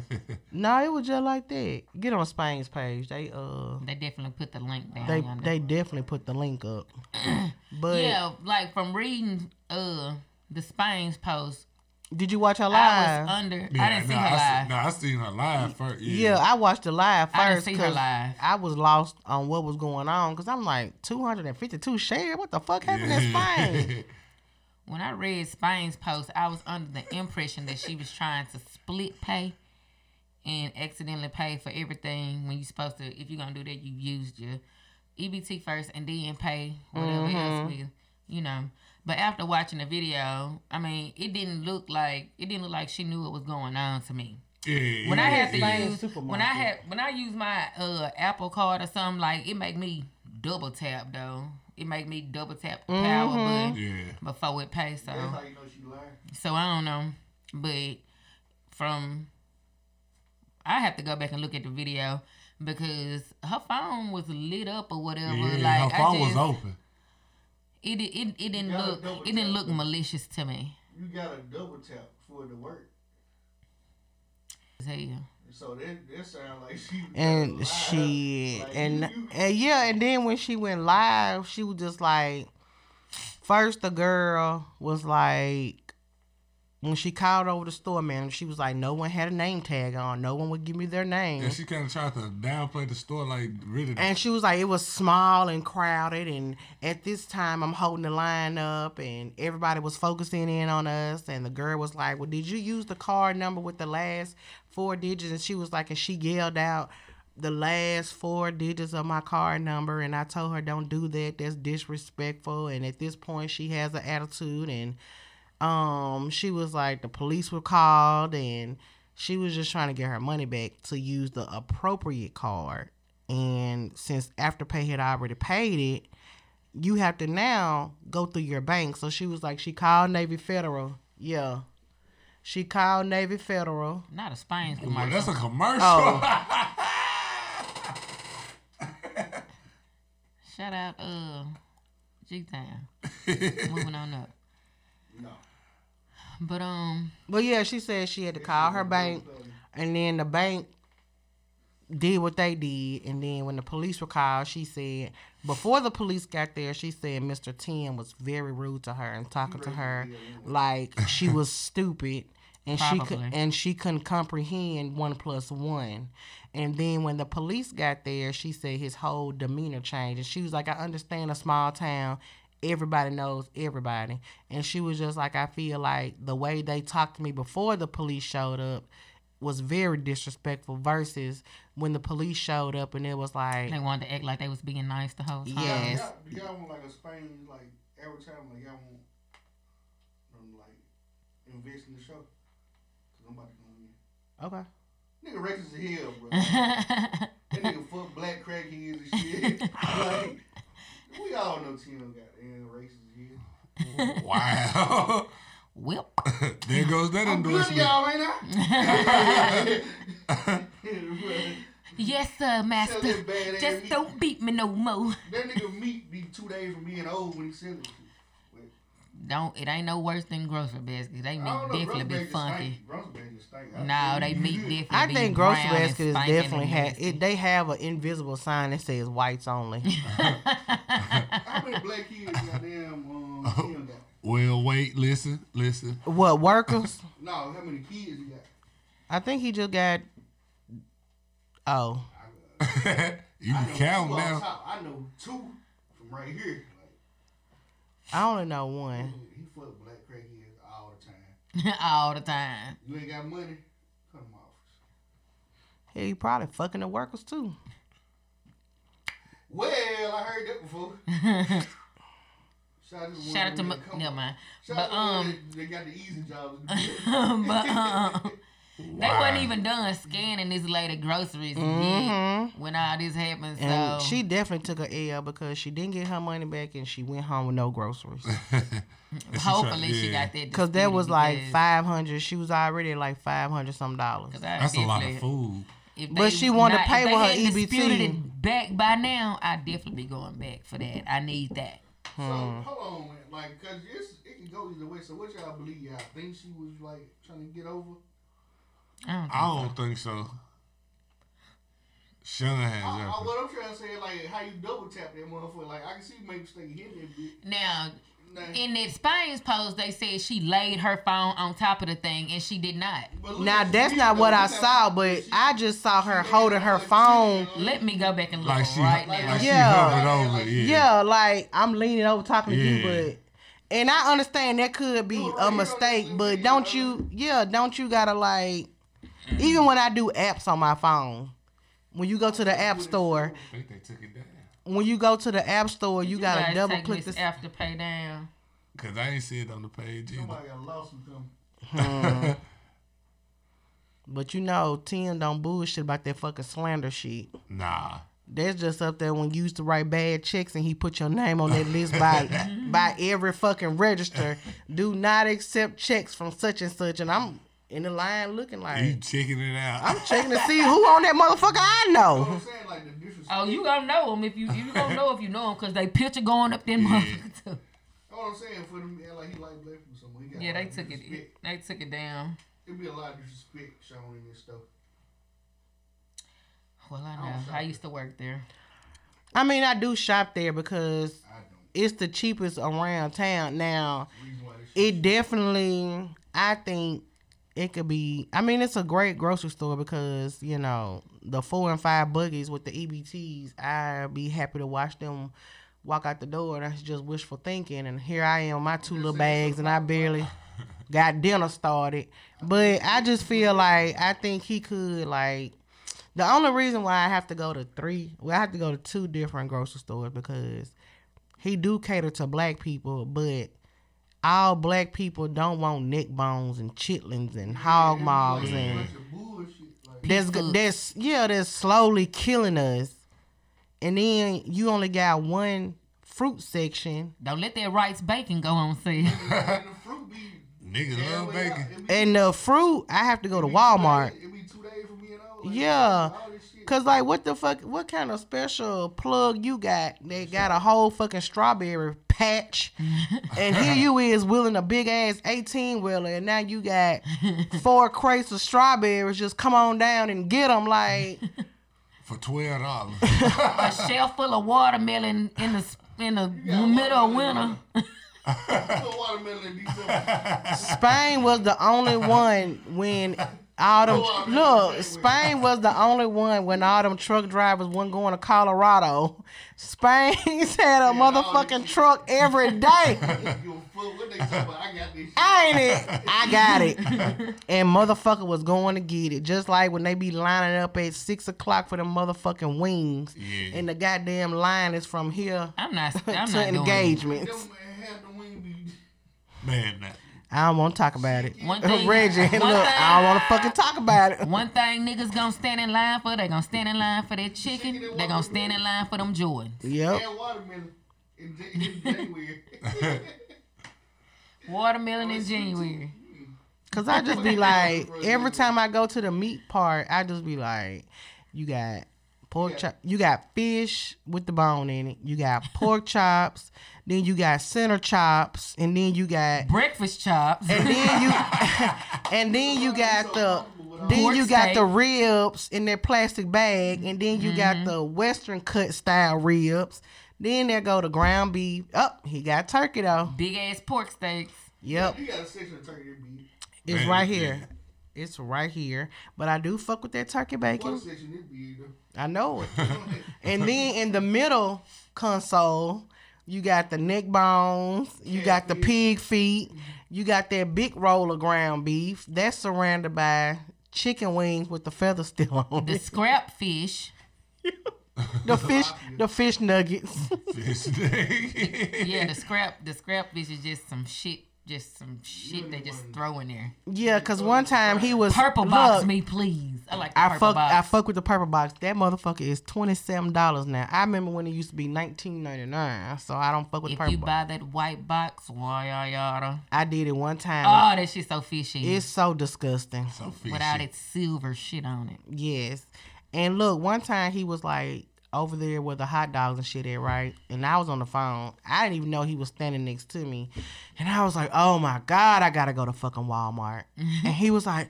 Speaker 2: No, it was just like that. Get on Spain's page. They uh,
Speaker 1: They definitely put the link down.
Speaker 2: they
Speaker 1: yonder.
Speaker 2: they definitely put the link up. [clears throat] But
Speaker 1: yeah, like from reading uh the Spain's post,
Speaker 2: did you watch her live?
Speaker 1: I was
Speaker 2: live?
Speaker 1: under. I didn't see her
Speaker 4: I
Speaker 1: live.
Speaker 4: See, no, I seen her live first. Yeah.
Speaker 2: Yeah, I watched the live first.
Speaker 1: I didn't see her
Speaker 2: 'cause
Speaker 1: live.
Speaker 2: I was lost on what was going on because I'm like 252 shares. What the fuck happened in Spain? [laughs]
Speaker 1: When I read Spain's post, I was under the impression that she was trying to split pay and accidentally pay for everything when you're supposed to. If you're gonna do that, you used your EBT first and then pay whatever else mm-hmm. with, you know. But after watching the video, I mean, it didn't look like it didn't look like she knew what was going on to me.
Speaker 4: yeah,
Speaker 1: When I
Speaker 4: yeah,
Speaker 1: had to
Speaker 4: yeah.
Speaker 1: use when I had when I use my uh Apple card or something like it make me double tap though. It make me double tap the power button
Speaker 4: Yeah.
Speaker 1: before it pays. So
Speaker 5: That's how you know she lying.
Speaker 1: so I don't know, but from I have to go back and look at the video because her phone was lit up or whatever.
Speaker 4: Yeah,
Speaker 1: like
Speaker 4: her phone
Speaker 1: I
Speaker 4: was open.
Speaker 1: It, it it it didn't look it didn't look malicious to me.
Speaker 5: You gotta double tap for it to work.
Speaker 1: As hell.
Speaker 5: So that that sound like she.
Speaker 2: and she
Speaker 5: Like,
Speaker 2: and
Speaker 5: you- you-
Speaker 2: and yeah, and then when she went live, she was just like, first the girl was like, when she called over the store manager, she was like, no one had a name tag on, no one would give me their name.
Speaker 4: And she kind of tried to downplay the store, like really.
Speaker 2: And she was like, it was small and crowded. And at this time, I'm holding the line up, and everybody was focusing in on us. And the girl was like, Well, did you use the card number with the last four digits? And she was like, and she yelled out the last four digits of my card number. And I told her, Don't do that. That's disrespectful. And at this point, she has an attitude. And um, she was like, the police were called, and she was just trying to get her money back to use the appropriate card. And since Afterpay had already paid it, you have to now go through your bank. So she was like, she called Navy Federal. Yeah. She called Navy Federal.
Speaker 1: Not a Spain's
Speaker 4: Well,
Speaker 1: commercial.
Speaker 4: that's a commercial. [laughs]
Speaker 2: Oh.
Speaker 1: Shout out uh G Town. [laughs] Moving on up.
Speaker 5: No.
Speaker 1: But um
Speaker 2: But yeah, she said she had to call her bank, and then the bank did what they did. And then when the police were called, she said before the police got there, she said Mr. Tim was very rude to her and talking to her like she was [laughs] stupid. And she could, and she couldn't comprehend one plus one. And then when the police got there, she said his whole demeanor changed. And she was like, I understand a small town. Everybody knows everybody. And she was just like, I feel like the way they talked to me before the police showed up was very disrespectful versus when the police showed up and it was like,
Speaker 1: they wanted to act like they was being nice the whole time.
Speaker 2: Yes.
Speaker 5: Y'all, do y'all want like a Spain like every time like y'all want them like invest in the show? Cause I'm about to go in.
Speaker 2: okay.
Speaker 5: Nigga racist as hell, bro. [laughs] that nigga fuck black crackheads and shit. [laughs] like, we all know Tino got damn racist as hell. [laughs]
Speaker 4: wow.
Speaker 1: Whip. [laughs]
Speaker 4: there goes that
Speaker 5: I'm good to
Speaker 4: endorsement.
Speaker 5: y'all, ain't I? [laughs]
Speaker 1: Yes, sir, master.
Speaker 5: that bad ass
Speaker 1: Just don't beat me no more.
Speaker 5: That nigga meat be two days from being old when he selling it.
Speaker 1: Don't it ain't no worse than grocery baskets. They meat
Speaker 5: I know,
Speaker 1: definitely be funky.
Speaker 5: stink. Grocery bags stink. I
Speaker 1: No, they
Speaker 5: you.
Speaker 1: meat [laughs] definitely
Speaker 2: I think grocery
Speaker 1: brown
Speaker 2: basket is definitely
Speaker 1: and
Speaker 2: have it. They have an invisible sign that says whites only. [laughs]
Speaker 5: How many black kids goddamn um, Tino? [laughs]
Speaker 4: Well, wait, listen, listen.
Speaker 2: what workers?
Speaker 5: No, how many kids he got?
Speaker 2: I think he just got. Oh,
Speaker 4: you can count
Speaker 5: two
Speaker 4: now.
Speaker 5: I know two from right here. Like,
Speaker 2: I only know one.
Speaker 5: he fuck black crackheads all the time. [laughs]
Speaker 1: all the time.
Speaker 5: You ain't got money, cut him off.
Speaker 2: He probably fucking the workers too.
Speaker 5: Well, I heard that before. [laughs] Shout out to, the
Speaker 1: Shout out to
Speaker 5: one
Speaker 1: my,
Speaker 5: that
Speaker 1: never mind.
Speaker 5: Shout
Speaker 1: But
Speaker 5: out to
Speaker 1: um,
Speaker 5: that, that got the easy jobs. [laughs]
Speaker 1: but uh, they
Speaker 4: Wow.
Speaker 1: wasn't even done scanning this lady groceries yet when all this happened. So
Speaker 2: she definitely took a L because she didn't get her money back and she went home with no groceries. [laughs]
Speaker 1: hopefully she
Speaker 4: yeah.
Speaker 1: got that.
Speaker 2: Cause that was like five hundred. She was already at like five hundred some dollars.
Speaker 4: That's a lot of food.
Speaker 1: If
Speaker 2: But she wanted to pay
Speaker 1: if
Speaker 2: with her
Speaker 1: they hadn't
Speaker 2: EBT.
Speaker 1: it back by now, I'd definitely be going back for that. I need that.
Speaker 5: So
Speaker 2: Hmm.
Speaker 5: hold on, man. Like, cause it's, it can go either way. So what y'all believe? Y'all think she was like trying to get over?
Speaker 1: I don't think
Speaker 4: I don't think so. Sean has
Speaker 5: I, I, what I'm trying to say, like, how you double tap that motherfucker? Like, I can see maybe stay hitting that bitch.
Speaker 1: Now,
Speaker 5: Now,
Speaker 1: in that Spain's post, they said she laid her phone on top of the thing, and she did not.
Speaker 5: but
Speaker 2: Now that's not what. I saw, but
Speaker 5: she-
Speaker 2: I just saw her holding her
Speaker 5: like
Speaker 2: phone.
Speaker 5: she-
Speaker 1: Let me go back and look
Speaker 4: Like she,
Speaker 1: right
Speaker 5: like
Speaker 1: now.
Speaker 4: like she
Speaker 2: Yeah.
Speaker 4: over. it, Yeah.
Speaker 2: Yeah, like I'm leaning over talking to you, but and I understand that could be
Speaker 5: Do it right
Speaker 2: a mistake, but don't
Speaker 5: uh,
Speaker 2: you? Yeah, don't you gotta like? Mm-hmm. Even when I do apps on my phone, when you go to the app store,
Speaker 4: I think they took it down.
Speaker 2: when you go to the app store, you gotta double click
Speaker 1: this
Speaker 2: this.
Speaker 1: to pay down.
Speaker 4: Cause I ain't see it on the page either.
Speaker 5: Somebody got a lawsuit coming.
Speaker 2: But you know, Tim don't bullshit about that fucking slander shit.
Speaker 4: Nah.
Speaker 2: That's just up there when you used to write bad checks and he put your name on that list by [laughs] by every fucking register. Do not accept checks from such and such. And I'm in the line looking like
Speaker 4: You
Speaker 2: like
Speaker 4: checking it out.
Speaker 2: I'm checking to see who on that motherfucker I
Speaker 5: You know what. I'm saying? Like, the.
Speaker 1: Oh, you gonna know them if you you gonna know if you know them because they picture going up there, motherfucker too.
Speaker 5: All I'm saying for them, yeah, like he like black people somewhere.
Speaker 1: Yeah, they
Speaker 5: lot of
Speaker 1: took it. They took it down.
Speaker 5: It'd be a lot of disrespect shown in this stuff.
Speaker 1: Well, I
Speaker 5: I
Speaker 1: know.
Speaker 5: don't
Speaker 1: I used to work there.
Speaker 2: I mean, I do shop there because it's the cheapest around town. Now,
Speaker 5: Reason why this shit.
Speaker 2: it definitely, I think it could be. I mean, it's a great grocery store because you know the four and five buggies with the EBTs. I'd be happy to watch them walk out the door. That's just wishful thinking. And here I am, my two little bags, and I barely got dinner started. But I just feel like I think he could like. The only reason why I have to go to three, well, I have to go to two different grocery stores because he do cater to black people, but all black people don't want neck bones and chitlins and hog maws
Speaker 5: Like,
Speaker 2: and
Speaker 5: bunch of bullshit. Like,
Speaker 2: that's
Speaker 1: foods.
Speaker 2: that's yeah that's slowly killing us. And then you only got one fruit section,
Speaker 1: Don't let that rice bacon go on sale.
Speaker 5: and the [laughs] fruit be.
Speaker 4: Niggas love bacon.
Speaker 2: and the fruit I have to go to
Speaker 5: it be two
Speaker 2: Walmart.
Speaker 5: days- It be two days from being old. Like,
Speaker 2: Yeah.
Speaker 5: all this shit.
Speaker 2: Cause like what the fuck what kind of special plug you got? They got a whole fucking strawberry patch. Mm-hmm. and here you is willing a big ass 18 wheeler and now you got four crates of strawberries. Just come on down and get them like [laughs]
Speaker 4: For twelve dollars.
Speaker 1: a [laughs] shelf full of watermelon in the in the middle of winter. [laughs]
Speaker 5: Put watermelon in December.
Speaker 2: Spain was the only one when Oh, all them look, Spain was the only one when all them truck drivers wasn't going to Colorado. Spain's [laughs] had a motherfucking truck every day. [laughs]
Speaker 5: Give a fuck what they talking about. I got this shit.
Speaker 2: Ain't it? I got it. [laughs] And motherfucker was going to get it. Just like when they be lining up at six o'clock for the motherfucking wings.
Speaker 4: Yeah.
Speaker 2: And the goddamn line is from here
Speaker 1: I'm not. I'm
Speaker 2: to
Speaker 1: not doing it.
Speaker 2: engagements.
Speaker 5: Them man have the wing be.
Speaker 4: Man, nah.
Speaker 2: I don't want to talk about it.
Speaker 1: One [laughs] thing-
Speaker 2: Reggie, look,
Speaker 1: one
Speaker 2: I don't want to fucking talk about it.
Speaker 1: One thing niggas gonna stand in line for, they gonna stand in line for that chicken. They gonna stand in line for them Jordans.
Speaker 2: Yep.
Speaker 5: And watermelon in, in January. [laughs]
Speaker 1: Watermelon in January.
Speaker 2: Cause I just be like, every time I go to the meat part, I just be like, you got pork chop, you got fish with the bone in it, you got pork [laughs] chops, then you got center chops, and then you got,
Speaker 1: Breakfast chops.
Speaker 2: and then you, [laughs] and then you got the, then you got the ribs in that plastic bag, and then you got
Speaker 1: Mm-hmm.
Speaker 2: the western cut style ribs. Then there go the ground beef. Up, he got turkey though.
Speaker 1: Big ass pork steaks.
Speaker 2: Yep.
Speaker 5: You got a section of turkey that be.
Speaker 2: It's
Speaker 4: Man,
Speaker 2: right
Speaker 4: yeah.
Speaker 2: here. It's right here. But I do fuck with that turkey
Speaker 5: One
Speaker 2: bacon.
Speaker 5: section it
Speaker 2: I know it. [laughs] and then in the middle console, you got the neck bones, you got the pig feet, you got that big roll of ground beef. That's surrounded by chicken wings with the feather still on
Speaker 1: The
Speaker 2: it.
Speaker 1: scrap fish.
Speaker 2: The fish, the fish nuggets.
Speaker 4: Fish day.
Speaker 1: Yeah, the scrap the scrap fish is just some shit. Just some shit they just throw in there.
Speaker 2: yeah, cause one time he was
Speaker 1: Purple box
Speaker 2: look,
Speaker 1: me, please. I like the
Speaker 2: I
Speaker 1: purple
Speaker 2: fuck
Speaker 1: box.
Speaker 2: I fuck with the purple box. That motherfucker is twenty seven dollars now. I remember when it used to be nineteen ninety nine. So I don't fuck with
Speaker 1: if
Speaker 2: the purple
Speaker 1: you
Speaker 2: box.
Speaker 1: buy that white box, why yada yada.
Speaker 2: I did it one time.
Speaker 1: Oh, that shit's so fishy.
Speaker 2: it's so disgusting.
Speaker 4: So fishy.
Speaker 1: without its silver shit on it.
Speaker 2: Yes. And look, one time he was like over there with the hot dogs and shit at, right? And I was on the phone. I didn't even know he was standing next to me. And I was like, oh my God, I gotta go to fucking Walmart. [laughs] and he was like,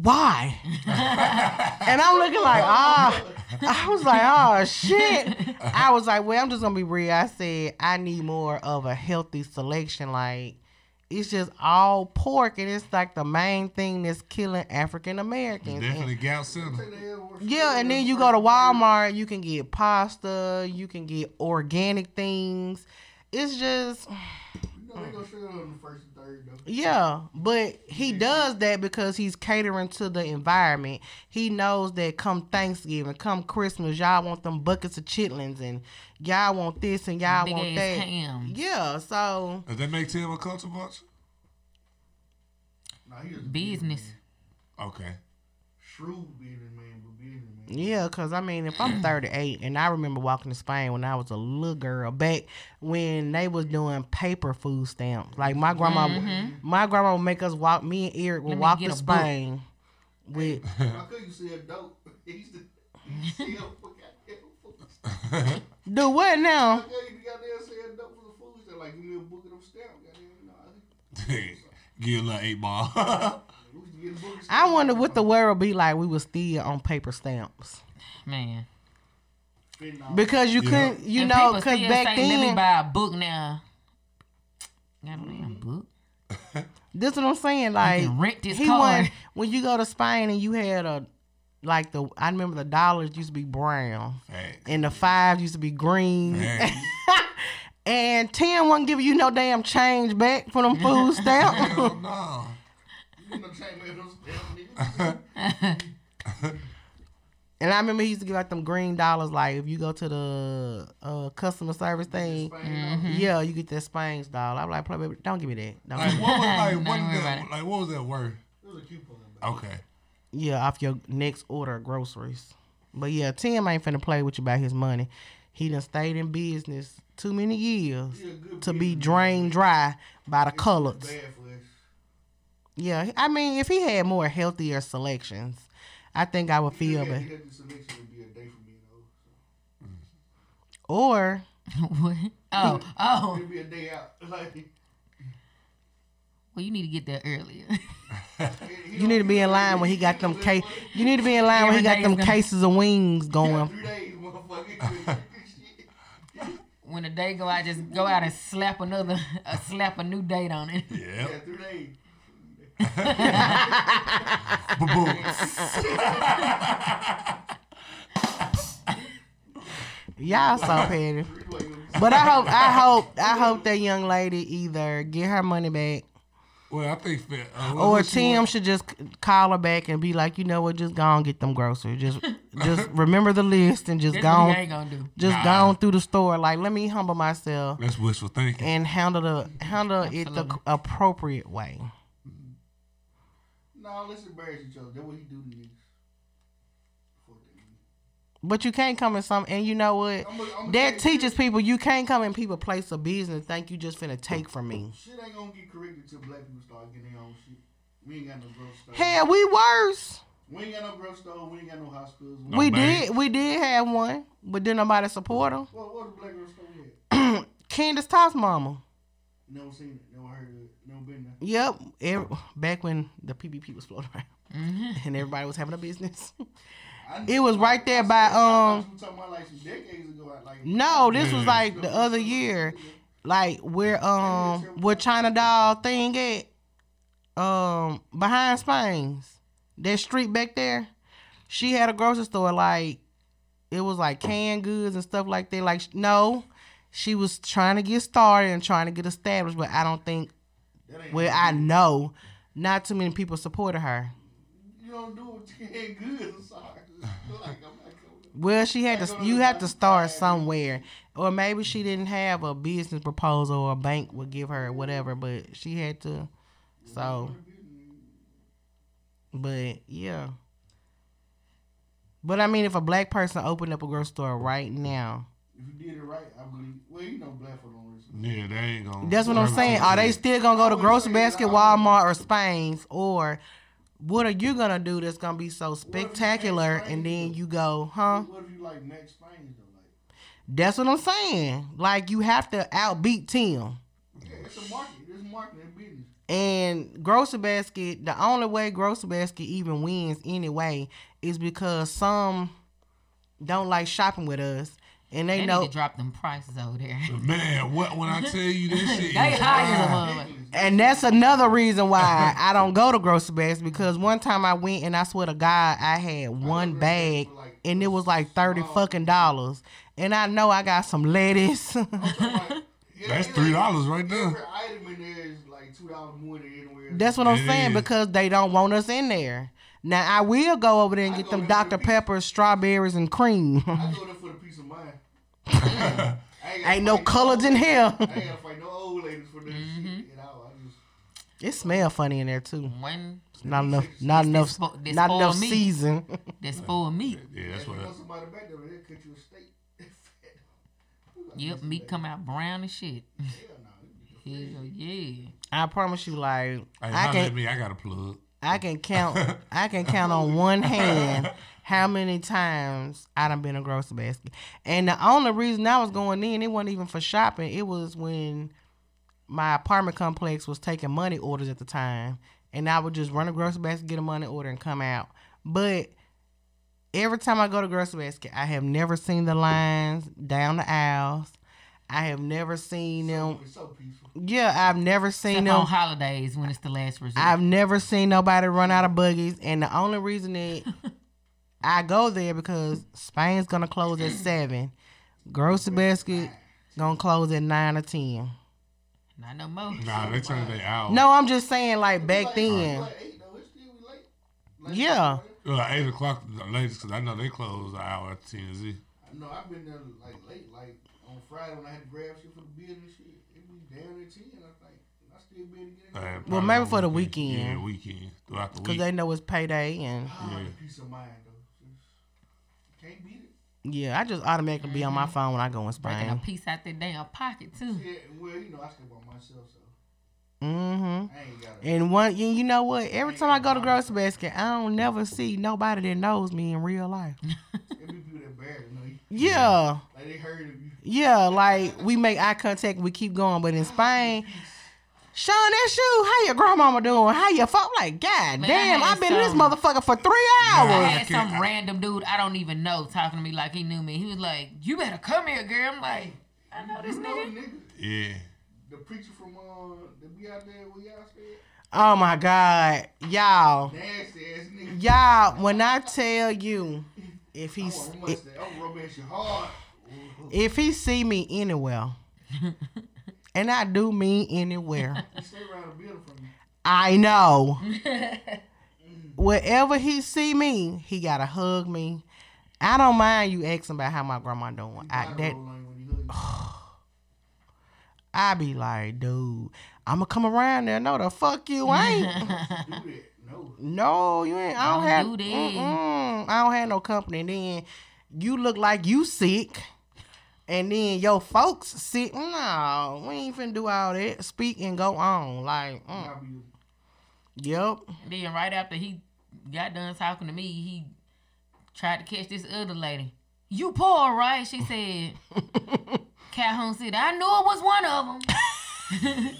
Speaker 2: why? [laughs] and I'm looking like, ah. I was like, oh shit. I was like, well, I'm just gonna be real. I said, I need more of a healthy selection. Like, it's just all pork, and it's like the main thing that's killing African Americans.
Speaker 4: Definitely gout center.
Speaker 5: Say the hell worse.
Speaker 2: yeah, and then you go to Walmart, you can get pasta, you can get organic things. It's just
Speaker 5: You know they gonna show it on the first and third though.
Speaker 2: yeah, but he does that because he's catering to the environment. He knows that come Thanksgiving, come Christmas, y'all want them buckets of chitlins and y'all want this and y'all
Speaker 1: Big
Speaker 2: want
Speaker 1: ass
Speaker 2: that.
Speaker 1: hams.
Speaker 2: Yeah, so
Speaker 4: Does that make Tim a culture bunch?
Speaker 5: Nah, he was a
Speaker 1: Business.
Speaker 5: man.
Speaker 4: Okay.
Speaker 5: Shrewd business
Speaker 2: Yeah, cause I mean, if I'm [clears throat] 38 and I remember walking to Spain when I was a little girl, back when they was doing paper food stamps. Like my grandma, mm-hmm. my grandma would make us walk. Me and Eric would
Speaker 1: Let
Speaker 2: walk to
Speaker 1: a book.
Speaker 2: Spain with. [laughs]
Speaker 5: I couldn't sell dope. [laughs] He used to he used to sell for goddamn food.
Speaker 2: Do what now?
Speaker 5: couldn't even goddamn sell dope for the food. He said like give me a book of them stamps. Goddamn, you know. I [laughs]
Speaker 4: Give a little eight ball.
Speaker 2: I wonder what the world be like. We was still on paper stamps
Speaker 1: Man.
Speaker 2: Because you
Speaker 4: Yeah.
Speaker 2: couldn't, you
Speaker 1: And
Speaker 2: know, because
Speaker 1: still
Speaker 2: back
Speaker 1: say, Let me
Speaker 2: then,
Speaker 1: buy a book now. Got a damn book. [laughs]
Speaker 2: this is what I'm saying. Like
Speaker 1: rent this
Speaker 2: he
Speaker 1: car.
Speaker 2: went [laughs] when you go to Spain and you had a like the I remember the dollars used to be brown.
Speaker 4: Facts.
Speaker 2: and the fives used to be green. [laughs] And ten wasn't giving you no damn change back for them food stamps.
Speaker 4: Hell no. [laughs]
Speaker 2: and I remember he used to give out them green dollars. Like if you go to the uh, customer service thing,
Speaker 5: Spain,
Speaker 2: yeah, you get that Spain's dollar. I'm like, "Play, baby, don't give me that. Don't
Speaker 4: Like what was like [laughs] what,
Speaker 1: worry
Speaker 4: is
Speaker 1: about
Speaker 4: that,
Speaker 1: it.
Speaker 4: like what was that worth?
Speaker 5: It was a coupon.
Speaker 4: Okay.
Speaker 2: Yeah, off your next order of groceries. But yeah, Tim ain't finna play with you about his money. He done stayed in business too many years
Speaker 5: He a good
Speaker 2: to be drained dry by the
Speaker 5: It's
Speaker 2: colors.
Speaker 5: Bad for us.
Speaker 2: Yeah, I mean, if he had more healthier selections, I think I would feel
Speaker 5: If
Speaker 2: it.
Speaker 5: he had the selection, would be a day for me though.
Speaker 2: Or [laughs]
Speaker 1: what? Oh, oh.
Speaker 5: It'd be a day out. [laughs] Like
Speaker 1: Well, you need to get there earlier. [laughs]
Speaker 2: you need to be in line when he got them case. You need to be in line when he got them
Speaker 1: gonna-
Speaker 2: cases of wings going.
Speaker 5: Three days, motherfucker. Shit.
Speaker 1: when the day go out, just go out and slap another, uh, slap a new date on it.
Speaker 4: Yep.
Speaker 5: Yeah, three days.
Speaker 2: Y'all so petty. But I hope, I hope, I hope that young lady either get her money back,
Speaker 4: Well, I think fa- uh,
Speaker 2: or
Speaker 4: was she
Speaker 2: Tim
Speaker 4: want?
Speaker 2: should just call her back and be like, you know what, just go and get them groceries. Just, just [laughs] remember the list and just
Speaker 1: That's
Speaker 2: go, on,
Speaker 1: ain't gonna do.
Speaker 2: just go on through the store. Like, let me humble myself
Speaker 4: That's wishful thinking.
Speaker 2: and handle the handle it the appropriate way.
Speaker 5: No, let's embarrass each other. That's what he do to niggas. Fuck that nigga.
Speaker 2: But you can't come in some, and you know what?
Speaker 5: I'ma- I'ma
Speaker 2: That teaches
Speaker 5: this.
Speaker 2: people you can't come in people place of business and think you just finna take from me.
Speaker 5: Shit ain't gonna get corrected till black people start getting their own shit. We ain't got no grocery store.
Speaker 2: Hell, we worse.
Speaker 5: We ain't got no grocery store. We ain't got no hospitals.
Speaker 4: No
Speaker 2: we
Speaker 4: banks.
Speaker 2: did, we did have one, but didn't nobody support them.
Speaker 5: What what the black grocery store we had?
Speaker 2: Candace Toss Mama.
Speaker 5: Never seen it. Never heard of it. Never been there.
Speaker 2: Yep, every, back when the PPP was floating around and everybody was having a business. [laughs] It was right there
Speaker 5: I
Speaker 2: by,
Speaker 5: said- I thought
Speaker 2: um,
Speaker 5: talking about like some decades ago. Like
Speaker 2: no, this was like the other year, like where um where China Doll thing at, um behind Spain's, that street back there. She had a grocery store like it was like canned goods and stuff like that. Like no, she was trying to get started and trying to get established, but I don't think
Speaker 5: ain't
Speaker 2: well I know not too many people supported her.
Speaker 5: You don't do it with canned goods. I'm sorry. [laughs] like, I'm
Speaker 2: Well, she had to. You have to start somewhere, or maybe she didn't have a business proposal, or a bank would give her whatever, but she had to. So, but yeah, But I mean, if a black person opened up a grocery store right now,
Speaker 5: If you did it right, I believe. Well, you know, black folk don't listen.
Speaker 4: Yeah, they ain't gonna.
Speaker 2: that's what I'm saying. Are they still gonna go to grocery basket, Walmart, or Spain's, or what are you gonna do that's gonna be so spectacular? And then you go, huh?
Speaker 5: What if you like Max Spain though? Like,
Speaker 2: That's what I'm saying. Like you have to outbeat Tim.
Speaker 5: yeah, it's a market. It's a marketing business.
Speaker 2: And grocery basket, the only way grocery basket even wins anyway is because some don't like shopping with us, and they,
Speaker 1: They
Speaker 2: know.
Speaker 1: need to drop them prices over there. [laughs]
Speaker 4: Man, what when I tell you this [laughs] shit?
Speaker 1: they
Speaker 4: is
Speaker 1: high as a
Speaker 4: high.
Speaker 1: motherfucker.
Speaker 2: And that's another reason why I don't go to grocery bags because one time I went and I swear to God I had one bag and it was like thirty fucking dollars. And I know I got some lettuce. [laughs]
Speaker 4: That's three dollars right there.
Speaker 5: Every item in there is like two dollars more than anywhere. else.
Speaker 2: That's what I'm
Speaker 4: It
Speaker 2: saying
Speaker 4: is.
Speaker 2: because they don't want us in there. Now I will go over there and
Speaker 5: I
Speaker 2: get them Dr. Pepper, strawberries, and cream.
Speaker 5: I go there for the peace of mind. I gotta
Speaker 2: Ain't no
Speaker 5: fight
Speaker 2: colors in here.
Speaker 5: I ain't gotta fight no old ladies for this
Speaker 2: Mm-hmm.
Speaker 5: shit. You know, just
Speaker 2: It smell funny in there too.
Speaker 1: When
Speaker 2: Not enough. Not enough.
Speaker 1: spo- they
Speaker 2: Not
Speaker 1: spoil
Speaker 2: enough
Speaker 1: meat.
Speaker 2: season. [laughs]
Speaker 1: they spoil meat.
Speaker 4: Yeah, that's
Speaker 5: if you
Speaker 4: what.
Speaker 5: somebody back there, they'll cut you a steak. [laughs]
Speaker 1: Yep, meat come out brown as shit.
Speaker 5: Hell [laughs]
Speaker 1: yeah.
Speaker 2: I promise you, like
Speaker 4: Hey,
Speaker 2: I
Speaker 4: holla at
Speaker 2: can.
Speaker 4: me. I got a plug.
Speaker 2: I can count. I can count on one hand how many times I done been a grocery basket. And the only reason I was going in, it wasn't even for shopping. It was when my apartment complex was taking money orders at the time, and I would just run a grocery basket, get a money order, and come out. But every time I go to grocery basket, I have never seen the lines down the aisles. I have never seen them.
Speaker 5: It's so peaceful.
Speaker 2: Yeah, I've never seen
Speaker 1: Except
Speaker 2: them.
Speaker 1: on holidays when it's the last resort.
Speaker 2: I've never seen nobody run out of buggies, and the only reason that [laughs] I go there because Spain's gonna close at seven, grocery basket gonna close at nine or ten.
Speaker 1: Not no more.
Speaker 4: Nah, they turn they out.
Speaker 2: No, I'm just saying like back
Speaker 5: Like,
Speaker 2: then.
Speaker 5: Like eight though, it's still we late. Like,
Speaker 2: Yeah.
Speaker 4: Well, eight o'clock the latest because I know they close an hour at TNZ.
Speaker 5: I know I've been there like late, like on Friday when I had to grab shit for the building and shit. It be down at ten. I think I still be able to get in.
Speaker 4: Uh.
Speaker 2: Well, maybe
Speaker 4: on
Speaker 2: for the
Speaker 4: weekend.
Speaker 2: weekend.
Speaker 4: Yeah, weekend throughout the
Speaker 2: Cause they know it's payday and
Speaker 5: I
Speaker 4: Yeah.
Speaker 5: peace of mind though. Just can't beat it.
Speaker 2: Yeah, I just automatically be on my phone when I go in Spain.
Speaker 1: Breaking a
Speaker 2: Spain.
Speaker 1: piece out their damn pocket too.
Speaker 5: Yeah, well, you know I stay by myself, so
Speaker 2: Mm-hmm.
Speaker 5: I ain't got to
Speaker 2: And one, you you know what? Every time I go to grocery basket, I don't never see nobody that knows me in real life. [laughs]
Speaker 5: It be people that barely know you.
Speaker 2: Yeah.
Speaker 5: Like they heard of you.
Speaker 2: Yeah, like we make eye contact, we keep going. But in Spain, Sean, that's you. How your grandmama doing? How your fuck? Like, God
Speaker 1: Man,
Speaker 2: damn, I've been in this motherfucker for three hours.
Speaker 1: I had some random dude I don't even know talking to me like he knew me. He was like, "You better come here, girl." I'm like, "I know this
Speaker 5: You know the
Speaker 1: nigga."
Speaker 5: nigga,
Speaker 4: yeah.
Speaker 5: the preacher from uh, that be out there where y'all stay.
Speaker 2: Oh my God, y'all,
Speaker 5: Nasty ass nigga.
Speaker 2: y'all. When I tell you, if
Speaker 5: I
Speaker 2: he's
Speaker 5: want to mustache. I'm romance your heart.
Speaker 2: if he see me anywhere, [laughs] and I do mean anywhere, [laughs]
Speaker 5: You stay around the building from me.
Speaker 2: I know. [laughs] Mm-hmm. Wherever he see me, he gotta hug me. I don't mind you asking about how my grandma doing. I, that
Speaker 5: roll on you when you hug
Speaker 2: I be like, dude, I'ma come around there. No, the fuck you [laughs] ain't.
Speaker 5: you. Do that. No.
Speaker 2: no, you ain't. I don't,
Speaker 1: Don't
Speaker 2: have.
Speaker 1: do
Speaker 2: I don't have no company. And then you look like you sick, and then your folks sit, No, we ain't finna do all that. Speak and go on. Like, mm,
Speaker 5: I be
Speaker 2: yep.
Speaker 1: Then right after he got done talking to me, he tried to catch this other lady. You poor, right? She said. [laughs] Calhoun said, "I knew it was one of them."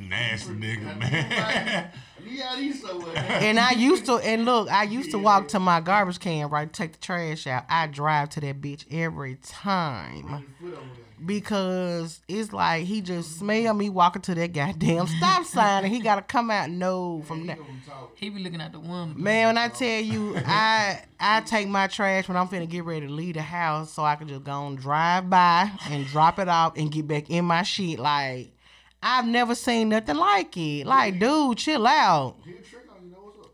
Speaker 1: [laughs]
Speaker 4: Nasty nigga, [laughs] man.
Speaker 5: You got these somewhere. [laughs]
Speaker 2: And I used to, and look, I used to walk to my garbage can, right, take the trash out. I drive to that bitch every time.
Speaker 5: Your foot over there.
Speaker 2: because it's like he just smell me walking to that goddamn stop sign and he gotta come out no from that.
Speaker 1: He be looking at the woman.
Speaker 2: Man, when I tell you, I I take my trash when I'm finna get ready to leave the house so I can just go and drive by and drop it off and get back in my shit. Like I've never seen nothing like it. Like, dude, chill out.
Speaker 5: Get a trick on you. Know what's up?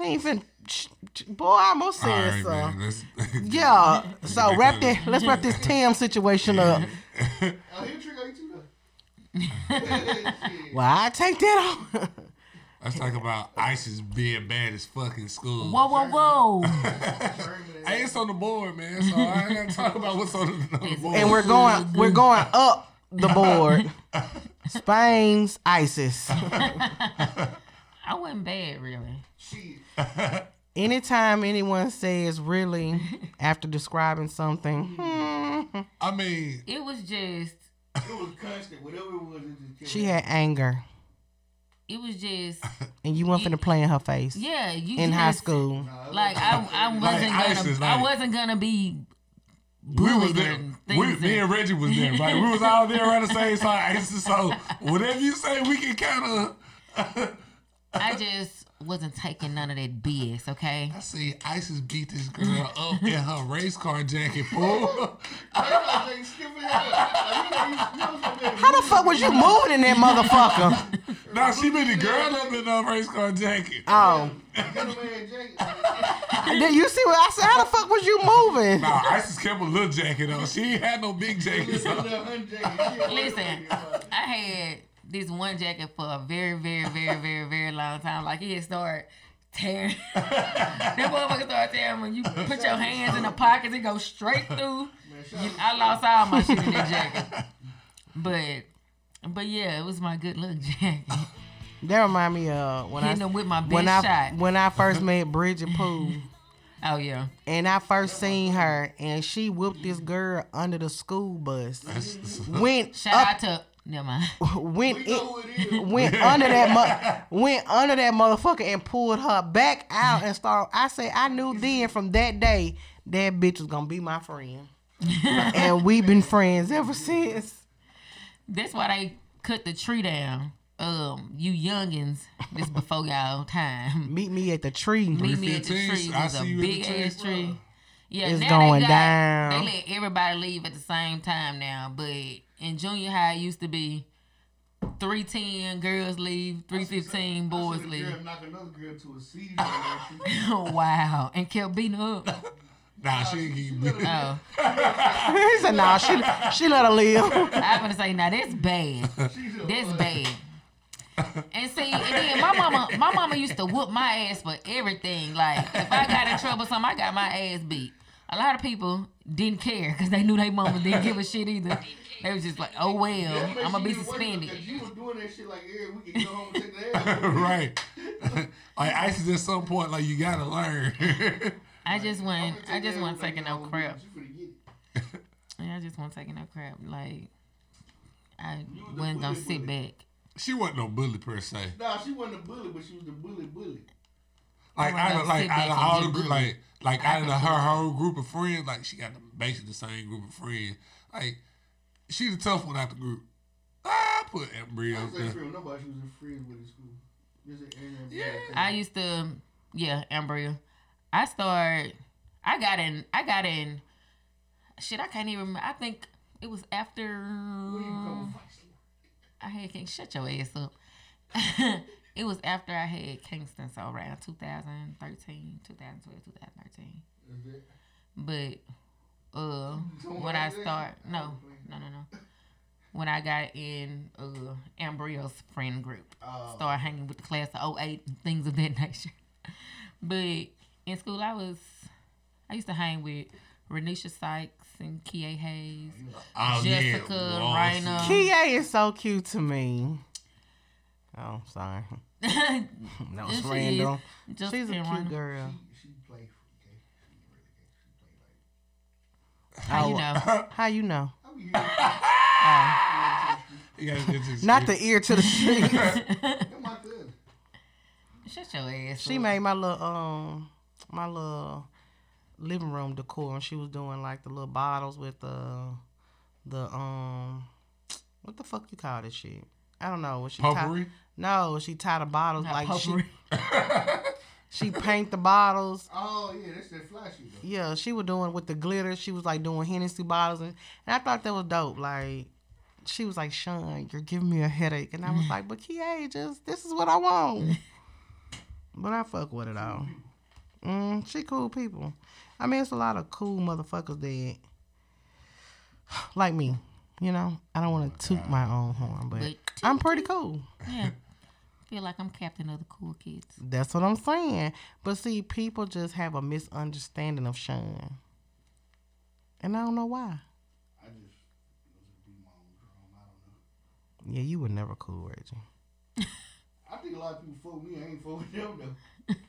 Speaker 2: He ain't finna. ch- ch- Boy, I almost said
Speaker 4: right,
Speaker 2: so.
Speaker 4: man. Let's, [laughs] [laughs]
Speaker 2: Yeah. So wrap that. Let's wrap this [laughs] Tim situation up.
Speaker 5: Oh, he a trick on you too though. Shit.
Speaker 2: Well, I take that off.
Speaker 4: Let's talk about ISIS being bad as fuck in school.
Speaker 1: Whoa, whoa, whoa!
Speaker 4: Hey, it's on the board, man. So I ain't gotta talk about what's on the, on the board.
Speaker 2: And we're going we're going up the [laughs] board. Spain's ISIS.
Speaker 1: I wasn't bad, really.
Speaker 5: Shit.
Speaker 2: Anytime anyone says really after describing something, [laughs] hmm,
Speaker 4: I mean,
Speaker 1: It was just,
Speaker 5: It was constant. Whatever it was, it just
Speaker 2: she had anger.
Speaker 1: it was just, [laughs]
Speaker 2: And you weren't finna play in her face.
Speaker 1: yeah. You
Speaker 2: In
Speaker 1: just,
Speaker 2: high school.
Speaker 1: like I, I wasn't
Speaker 4: ISIS,
Speaker 1: gonna, I
Speaker 4: like-
Speaker 1: wasn't gonna be
Speaker 4: we was there. We, me and Reggie was there, right? We was all there around the same time. So whatever you say, we can kind of. [laughs]
Speaker 1: I just wasn't taking none of that BS. Okay.
Speaker 4: I see ISIS beat this girl up in her [laughs] race car jacket, [laughs] fool.
Speaker 5: I ain't skipping that.
Speaker 2: How the fuck was you moving in that motherfucker? [laughs]
Speaker 4: nah, she beat the girl up in her race car jacket.
Speaker 2: Oh. Did you see what I said? How the fuck was you moving?
Speaker 4: Nah, ISIS kept a little jacket on. She ain't had no big jackets on.
Speaker 1: Listen, I had this one jacket for a very, very, very, very, very long time. Like it started tearing. [laughs] that motherfucker started tearing when you put your hands in the pockets, it goes straight through. You- I lost all my shit in that jacket. But, but yeah, it was my good luck jacket.
Speaker 2: That remind me of when
Speaker 1: Hitting
Speaker 2: I
Speaker 1: them with my best
Speaker 2: when I when I first met Bridget Poole. [laughs]
Speaker 1: Oh yeah.
Speaker 2: And I first seen her, and she whooped this girl under the school bus. Went
Speaker 1: Shout
Speaker 2: up,
Speaker 1: out to never mind. [laughs]
Speaker 2: went
Speaker 5: We know
Speaker 2: in,
Speaker 5: who it is. [laughs]
Speaker 2: went under that mo- [laughs] went under that motherfucker and pulled her back out and started. I say I knew then from that day that bitch was gonna be my friend, and we've been friends ever since.
Speaker 1: That's why they cut the tree down. Um, you youngins, this before y'all time.
Speaker 2: Meet me at the tree.
Speaker 1: Meet me at the tree. It
Speaker 4: I
Speaker 1: was a
Speaker 4: see you at the
Speaker 1: big
Speaker 4: tree,
Speaker 1: ass tree. Yeah,
Speaker 2: It's going
Speaker 1: they got,
Speaker 2: down.
Speaker 1: They let everybody leave at the same time now. But in junior high, it used to be three ten girls leave, three fifteen boys
Speaker 5: I
Speaker 1: leave.
Speaker 5: girl another girl to a seizure. [laughs] on that
Speaker 1: wow, and kept beating her up. [laughs]
Speaker 4: Nah, she ain't keep beat.
Speaker 1: Oh, [laughs]
Speaker 2: he said, "Nah, she she let her live."
Speaker 1: I'm gonna say now that's bad. That's bad. And see, and then my mama, my mama used to whoop my ass for everything. Like if I got in trouble, something, I got my ass beat. A lot of people didn't care because they knew their mama didn't give a shit either. [laughs] They was just like, oh well,
Speaker 5: That
Speaker 1: I'm gonna be
Speaker 5: makes you even worse
Speaker 1: suspended.
Speaker 5: because You was doing that shit like every week and go home and take the [laughs] ass.
Speaker 4: right. [laughs] like ISIS at some point, like you gotta learn.
Speaker 1: I just wasn't, I just
Speaker 5: want
Speaker 1: wasn't
Speaker 5: ass,
Speaker 1: taking no crap.
Speaker 5: You finna get it.
Speaker 1: Yeah, I just wasn't taking no crap. Like I
Speaker 5: was the
Speaker 1: wasn't gonna sit back.
Speaker 4: she wasn't no bully per se.
Speaker 5: Nah, she wasn't a bully, but she was the bully bully.
Speaker 4: Like
Speaker 1: I
Speaker 4: out of like out of all the group, like like out of her whole group of friends, like she got the, basically the same group of friends. Like she the tough one out the group. I put Embry
Speaker 5: I
Speaker 4: up
Speaker 5: was like, friend, nobody she was a friend with in school. Just an internet
Speaker 4: Yeah.
Speaker 1: I used to, yeah, embryo. I started. I got in. I got in. Shit, I can't even. I think it was after
Speaker 5: When you become a vice lord.
Speaker 1: I had King. Shut your ass up. [laughs] it was after I had Kingston, so around 2013, 2012, 2013.
Speaker 5: Is that-
Speaker 1: But uh, [laughs] when I
Speaker 5: like
Speaker 1: start, no, no, no, no. When I got in uh Embryo's friend group,
Speaker 5: Oh.
Speaker 1: started hanging with the class of 08 and things of that [laughs] nature. But in school, I was, I used to hang with Renisha Sykes and Kie Hayes.
Speaker 4: Oh
Speaker 1: Jessica,
Speaker 4: yeah,
Speaker 1: Raina.
Speaker 2: Kia is so cute to me. Oh, sorry. [laughs] That was
Speaker 1: she
Speaker 2: random.
Speaker 1: Just
Speaker 2: She's a
Speaker 1: in
Speaker 2: cute
Speaker 1: Raina.
Speaker 2: girl.
Speaker 5: She played for okay. [laughs]
Speaker 1: How you know?
Speaker 2: How you know?
Speaker 5: I mean, you
Speaker 4: You gotta get to
Speaker 2: Not the ear to the [laughs] street.
Speaker 5: You're my cousin.
Speaker 1: Shut your ass.
Speaker 2: she
Speaker 1: up.
Speaker 2: made my little um my little living room decor and she was doing like the little bottles with the the um what the fuck you call this shit? I don't know. What she
Speaker 4: Potpourri?
Speaker 2: Tie, no, she tied the bottles
Speaker 1: Not
Speaker 2: like
Speaker 1: potpourri.
Speaker 2: she [laughs] she paint the bottles.
Speaker 5: Oh yeah, that's that flashy though.
Speaker 2: Yeah, she was doing with the glitter. She was like doing Hennessy bottles, and, and I thought that was dope. Like, she was like, "Sean, you're giving me a headache," and I was like, "But Kia, just this is what I want." [laughs] but I fuck with it all. Mm, she cool people. I mean, it's a lot of cool motherfuckers that like me. You know, I don't want to toot my own horn, but
Speaker 1: But
Speaker 2: I'm pretty cool.
Speaker 1: Yeah. [laughs] feel like I'm captain of the cool kids.
Speaker 2: That's what I'm saying. But see, people just have a misunderstanding of Sean. And I don't know why.
Speaker 5: I just be my own drum. I don't know.
Speaker 2: Yeah, you were never cool, Reggie. [laughs]
Speaker 5: I think a lot of people fuck with me. I ain't fuck with them though. [laughs]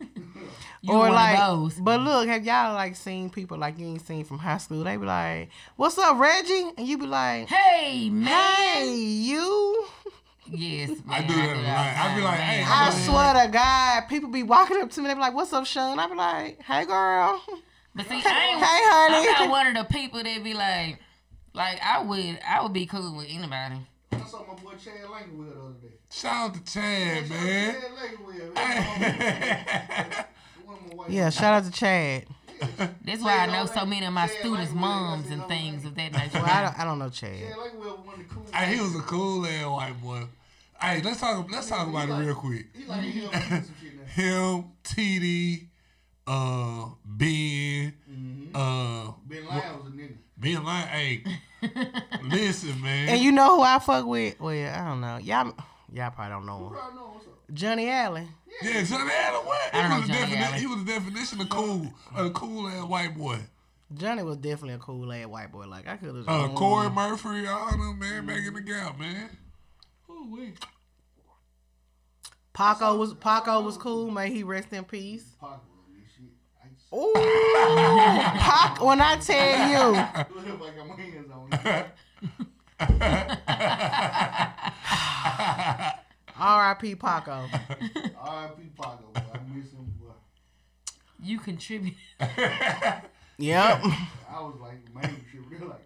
Speaker 1: You
Speaker 2: or
Speaker 1: one
Speaker 2: like,
Speaker 1: of those.
Speaker 2: but look, have y'all like seen people like you ain't seen from high school? They be like, "What's up, Reggie?" And you be like,
Speaker 1: Hey man.
Speaker 2: "Hey, you." [laughs]
Speaker 1: Yes, man.
Speaker 4: I do that a lot. I be like, hey,
Speaker 1: man.
Speaker 2: I
Speaker 4: Man.
Speaker 2: swear to God, people be walking up to me. They be like, "What's up, Sean?" I be like, "Hey, girl."
Speaker 1: But see, [laughs] I ain't,
Speaker 2: Hey, honey.
Speaker 1: I'm not one of the people that be like, like I would, I would be cool with anybody.
Speaker 5: I saw my boy Chad Langwell the other day.
Speaker 4: Shout out to Chad, man.
Speaker 5: Chad Langwell. man. One of
Speaker 2: Yeah, shout out to Chad. [laughs]
Speaker 1: That's why I know so many of my
Speaker 5: Chad
Speaker 1: students'
Speaker 5: Langwell,
Speaker 1: moms
Speaker 5: that's
Speaker 1: and things of that nature.
Speaker 2: Well, I don't, I don't know Chad.
Speaker 5: Chad Langwell was one of the cool.
Speaker 4: Hey, he was a cool ass white boy. Hey, let's talk. Let's talk about it real quick.
Speaker 5: He like him and some shit now.
Speaker 4: Him, TD, uh, Ben,
Speaker 5: Mm-hmm.
Speaker 4: uh,
Speaker 5: Ben Lyons was a nigga.
Speaker 4: Ben Line. Hey, listen, man.
Speaker 2: And you know who I fuck with? Well, I don't know. Y'all, y'all probably don't know
Speaker 5: You
Speaker 2: him.
Speaker 5: Probably know what's up.
Speaker 2: Johnny Allen.
Speaker 4: yeah, Johnny Allen. What?
Speaker 1: I don't
Speaker 4: He was, the
Speaker 1: Johnny
Speaker 4: defini-
Speaker 1: Allen.
Speaker 4: he was the definition of cool, a cool ass white boy.
Speaker 2: Johnny was definitely a cool ass white boy. Like I could have.
Speaker 4: Uh, Corey Murphy, all them man back in the gap, man. Ooh, wee.
Speaker 2: Paco was Paco was cool. May he rest in peace.
Speaker 5: Parker on this shit. I just
Speaker 2: Ooh, [laughs] Pac. When I tell [laughs] you,
Speaker 5: look up like I got my hands on it. [laughs]
Speaker 2: R.I.P. Paco. [laughs]
Speaker 5: R.I.P. Paco, boy. I miss him, boy.
Speaker 1: You contribute. [laughs]
Speaker 2: Yep.
Speaker 5: I was like, man, shit, real like.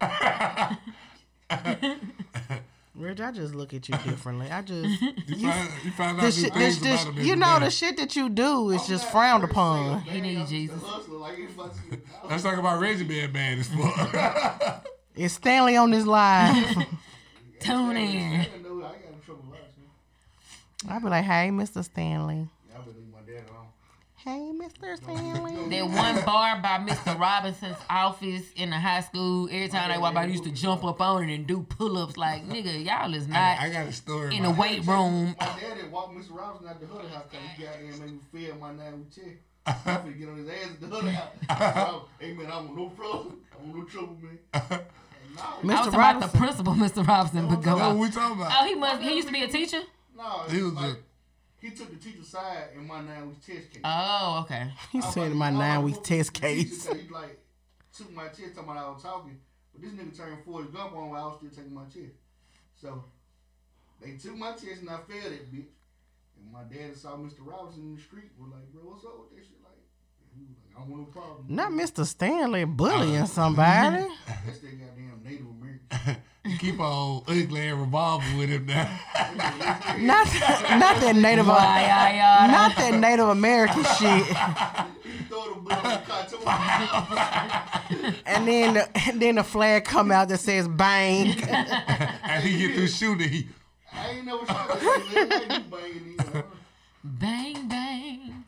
Speaker 5: [laughs]
Speaker 2: Rich, I just look at you differently. I just
Speaker 4: You find, you find out
Speaker 2: the
Speaker 4: new
Speaker 2: shit, this, this, you know
Speaker 4: day.
Speaker 2: the shit that you do is
Speaker 5: I'm
Speaker 2: just frowned upon.
Speaker 1: He
Speaker 5: man,
Speaker 1: need Jesus.
Speaker 5: Like.
Speaker 4: Let's talk about Reggie being bad as fuck.
Speaker 2: Is Stanley on this live?
Speaker 1: Tune in.
Speaker 5: I didn't know I got in trouble last man.
Speaker 2: I be like, hey, Mr. Stanley.
Speaker 5: Yeah, I better leave my dad alone.
Speaker 2: Hey, Mr. Stanley. [laughs]
Speaker 1: That one bar by Mr. Robinson's office in the high school, every time they walk by, they used to jump up on it and do pull ups. Like, nigga, y'all is not
Speaker 4: I got a story.
Speaker 1: in the
Speaker 4: about-
Speaker 1: weight room.
Speaker 5: My dad walked Mr. Robinson out the hood house because he got there and made me feel my nine with check. I'm finna get on his ass at the hood house. So, [laughs] [laughs] hey man, I want no trouble. I want no trouble, man. No,
Speaker 1: I was
Speaker 2: Mr.
Speaker 1: talking about the principal, Mr. Robinson, but go
Speaker 4: What we talking about?
Speaker 1: Oh, he must. He used to be a teacher.
Speaker 5: No.
Speaker 4: He was
Speaker 5: like,
Speaker 4: a-
Speaker 5: he took the teacher's side in my nine week test case.
Speaker 1: Oh, okay.
Speaker 2: He
Speaker 5: I was
Speaker 2: said
Speaker 5: like-
Speaker 2: my
Speaker 5: I was
Speaker 2: nine
Speaker 5: like,
Speaker 2: week test case.
Speaker 5: He like took my test talking about I was talking, but this nigga turned Forrest Gump on while I was still taking my test. So they took my test and I failed it, bitch. And my dad saw Mr. Robinson in the street. Was like, bro, what's up with that shit? Like, he was like, I don't want no problem.
Speaker 2: Not Mr. Stanley bullying uh-huh. somebody.
Speaker 5: That's that goddamn Native American. [laughs]
Speaker 4: You keep on ugly and revolving with him now. [laughs]
Speaker 2: Not, not that Native,
Speaker 1: Why, yeah, yeah.
Speaker 2: not that Native American shit.
Speaker 5: he throw the bullet in the cartoon.
Speaker 2: And then, the, and then the flag come out that says bang. [laughs]
Speaker 4: and he get through shooting, he
Speaker 5: I ain't never shot that shit. man. I ain't banging either.
Speaker 1: Bang bang.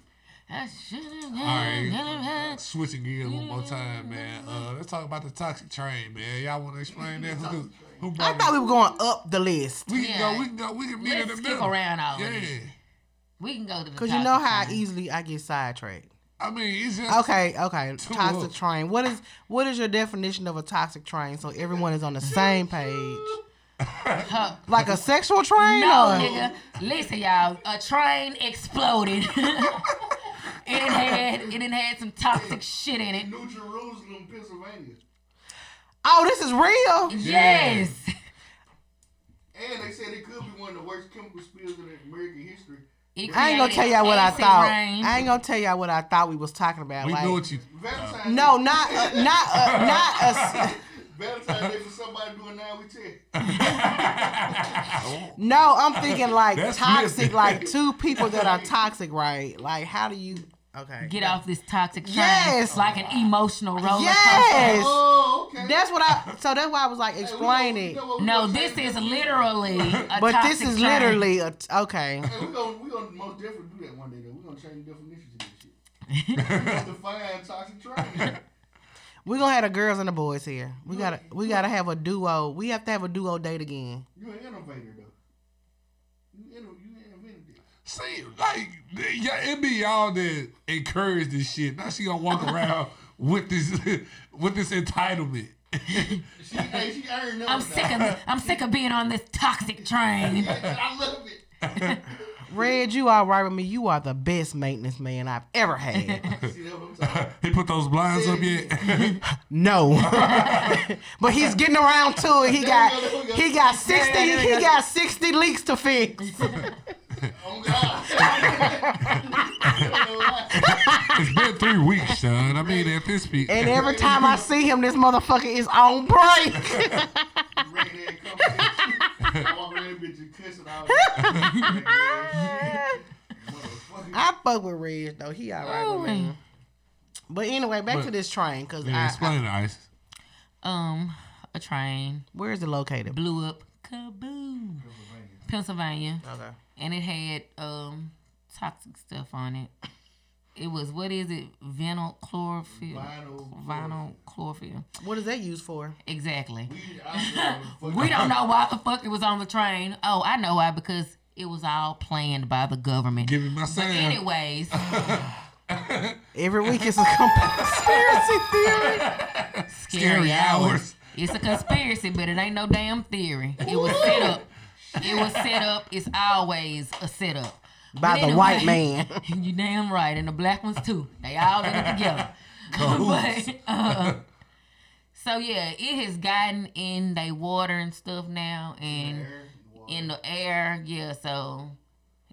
Speaker 1: I should have
Speaker 4: All right, switching gears one more time, man. Uh, let's talk about the toxic train, man. Y'all want to explain that? Who, who
Speaker 2: I thought we were going up the list.
Speaker 4: We can
Speaker 1: Yeah.
Speaker 4: go. We can go. We can meet
Speaker 1: Let's
Speaker 4: the
Speaker 1: skip
Speaker 4: middle.
Speaker 1: around all of
Speaker 4: Yeah.
Speaker 1: We can go to the.
Speaker 2: Cause you know how
Speaker 1: now.
Speaker 2: easily I get sidetracked.
Speaker 4: I mean, it's just
Speaker 2: Okay, okay.
Speaker 4: Too
Speaker 2: Toxic
Speaker 4: much.
Speaker 2: train. What is what is your definition of a toxic train? So everyone is on the same page. [laughs] Like a sexual train?
Speaker 1: No,
Speaker 2: or?
Speaker 1: nigga. Listen, y'all. A train exploded. [laughs] it done had it had some toxic shit in it.
Speaker 5: New Jerusalem, Pennsylvania.
Speaker 2: Oh, this is real.
Speaker 1: Yes.
Speaker 5: And they said it could be one of the worst chemical spills in American history.
Speaker 2: I ain't gonna tell y'all what I thought.
Speaker 1: rain.
Speaker 2: I ain't gonna tell y'all what I thought we was talking about.
Speaker 4: we
Speaker 2: like,
Speaker 4: know what you.
Speaker 5: Valentine's
Speaker 2: no, not uh, not uh, [laughs] not a.
Speaker 5: Valentine's Day for somebody doing now we test.
Speaker 2: No, I'm thinking like
Speaker 4: That's
Speaker 2: toxic,
Speaker 4: missing.
Speaker 2: like two people that are toxic, right? Like, how do you? Okay.
Speaker 1: Get off this toxic train.
Speaker 2: Yes.
Speaker 1: Like an emotional roller coaster.
Speaker 2: Yes.
Speaker 5: Oh, okay.
Speaker 2: That's what I. So that's why I was like,
Speaker 5: Hey, we
Speaker 2: explain
Speaker 5: gonna-
Speaker 2: it.
Speaker 5: we know what we
Speaker 1: No, this is literally a
Speaker 2: But this
Speaker 1: toxic
Speaker 2: is
Speaker 1: train.
Speaker 2: literally a t- okay.
Speaker 5: Hey, we gonna we gonna most definitely do that one day though. We gonna change definitions of this shit. we gonna [laughs] define toxic train.
Speaker 2: We're gonna have the girls and the boys here. We gotta we gotta have a duo. We have to have a duo date again.
Speaker 5: You an innovator though. You inno- you invented it.
Speaker 4: See, like, yeah, it be y'all that encourage this shit. Now she gonna walk around [laughs] with this [laughs] with this entitlement.
Speaker 5: She, hey, she earned.
Speaker 1: I'm sick of I'm sick of being on this toxic train. [laughs]
Speaker 5: I love it. [laughs]
Speaker 2: Red, you all right with me? You are the best maintenance man I've ever had. [laughs]
Speaker 5: See that what I'm talking about?
Speaker 4: he put those blinds up yet?
Speaker 2: No, but he's getting around to it. He got he got sixty he got sixty leaks to fix.
Speaker 5: Oh God.
Speaker 4: it's been three weeks, son. I mean, at this speed.
Speaker 2: And every time I see him, this motherfucker is on break.
Speaker 5: Rain there come I walk around that bitch and cussing out. Motherfucker.
Speaker 2: I fuck with Red though. He all right with me. But anyway, back to this train, cause
Speaker 4: yeah,
Speaker 2: I,
Speaker 4: explain it, Ice.
Speaker 1: Um, a train
Speaker 2: where is it located?
Speaker 1: blew up, kaboom, Pennsylvania,
Speaker 2: Okay.
Speaker 1: And it had um toxic stuff on it. It was what is it? Vinyl chlorophyll.
Speaker 5: Vinyl
Speaker 1: Vinyl chlorophyll.
Speaker 2: What is that used for?
Speaker 1: Exactly.
Speaker 5: We, I feel like [laughs]
Speaker 1: We don't know why the fuck it was on the train. Oh, I know why because it was all planned by the government.
Speaker 4: Give me my
Speaker 1: But anyways, [laughs]
Speaker 2: Every week is a conspiracy theory.
Speaker 1: scary hours. It's a conspiracy, but it ain't no damn theory. It was [laughs] set up. [laughs] It was set up. It's always a setup.
Speaker 2: By
Speaker 1: But
Speaker 2: the white man. [laughs]
Speaker 1: You damn right, and the black ones too. They all in it together. [laughs] but uh, so yeah, it has gotten in they water and stuff now, and in the air. Yeah, so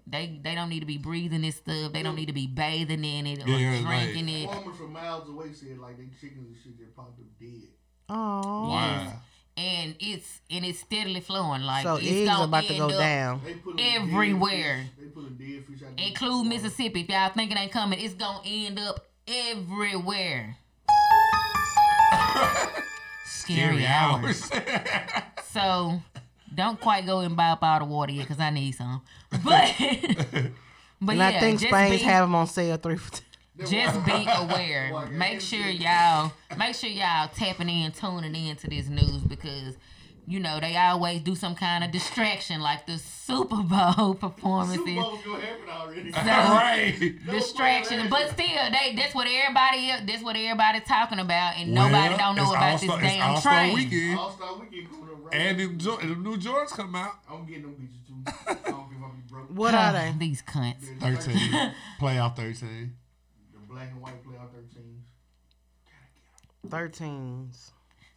Speaker 1: they they don't need to be breathing this stuff. They don't need to be bathing in it or
Speaker 4: Yeah, yeah, like-
Speaker 1: drinking it.
Speaker 5: Farmers from miles away said like they chickens and shit just popped up dead.
Speaker 2: Oh.
Speaker 4: Wow.
Speaker 1: And it's and it's steadily flowing. Like
Speaker 2: So
Speaker 1: it's
Speaker 2: eggs
Speaker 1: gonna
Speaker 2: are about to
Speaker 1: end
Speaker 2: go
Speaker 1: up-
Speaker 2: down.
Speaker 5: They put a
Speaker 1: Everywhere.
Speaker 5: They put a out. the-
Speaker 1: Include Mississippi. If y'all think it ain't coming, it's gonna end up everywhere. [laughs] Scary hours. [laughs] So don't quite go and buy up all the water yet, cause I need some. But [laughs] but
Speaker 2: And
Speaker 1: yeah,
Speaker 2: I think Spain's
Speaker 1: be,
Speaker 2: have them on sale three for ten.
Speaker 1: Just be aware. [laughs] Make sure y'all make sure y'all tapping in, tuning in to this news because you know they always do some kind of distraction like the Super [laughs] Bowl performances.
Speaker 5: Super Bowl's gonna happen already. [laughs]
Speaker 4: right.
Speaker 1: distraction. But still, they that's what everybody that's what everybody's talking about, and nobody don't know about this
Speaker 4: All-Star- it's
Speaker 1: damn
Speaker 4: All-Star
Speaker 1: train.
Speaker 4: weekend.
Speaker 5: All Star Weekend coming up right.
Speaker 4: And the, jo- new Jordans come out.
Speaker 5: I'm getting them bitches too. I don't give up be broke.
Speaker 2: What are they?
Speaker 1: These cunts.
Speaker 5: The
Speaker 4: 13. Playoff 13.
Speaker 5: The black and white playoff 13s.
Speaker 2: Thirteens.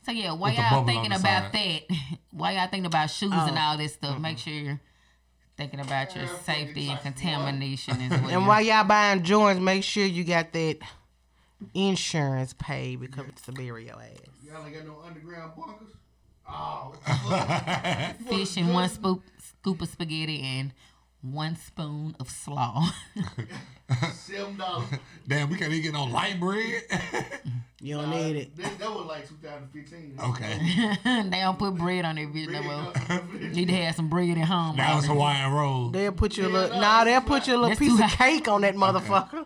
Speaker 1: So yeah, why
Speaker 4: With
Speaker 1: y'all thinking about
Speaker 4: side.
Speaker 1: that, [laughs] Why y'all thinking about shoes and
Speaker 2: Oh.
Speaker 1: all this stuff, make sure you're thinking about your
Speaker 5: uh, Yeah,
Speaker 1: safety and contamination as [laughs] well.
Speaker 2: And while y'all buying joints, make sure you got that insurance paid because it's to bury your ass.
Speaker 5: Y'all ain't got no underground bunkers? [laughs] Oh. fuck.
Speaker 1: Fish and one scoop scoop of spaghetti and one spoon of slaw.
Speaker 5: Seven dollars. [laughs]
Speaker 4: Damn, we can't even get no light bread. [laughs]
Speaker 2: You don't need it.
Speaker 5: That, that was like 2015.
Speaker 4: okay. [laughs]
Speaker 1: they don't put bread on their bitch no
Speaker 5: Really?
Speaker 1: more. Need to have some bread at home.
Speaker 4: Now it's. Hawaiian roll.
Speaker 2: They'll put you a
Speaker 5: Yeah,
Speaker 2: little.
Speaker 5: no,
Speaker 2: Nah, they'll put you a little piece of cake on that motherfucker.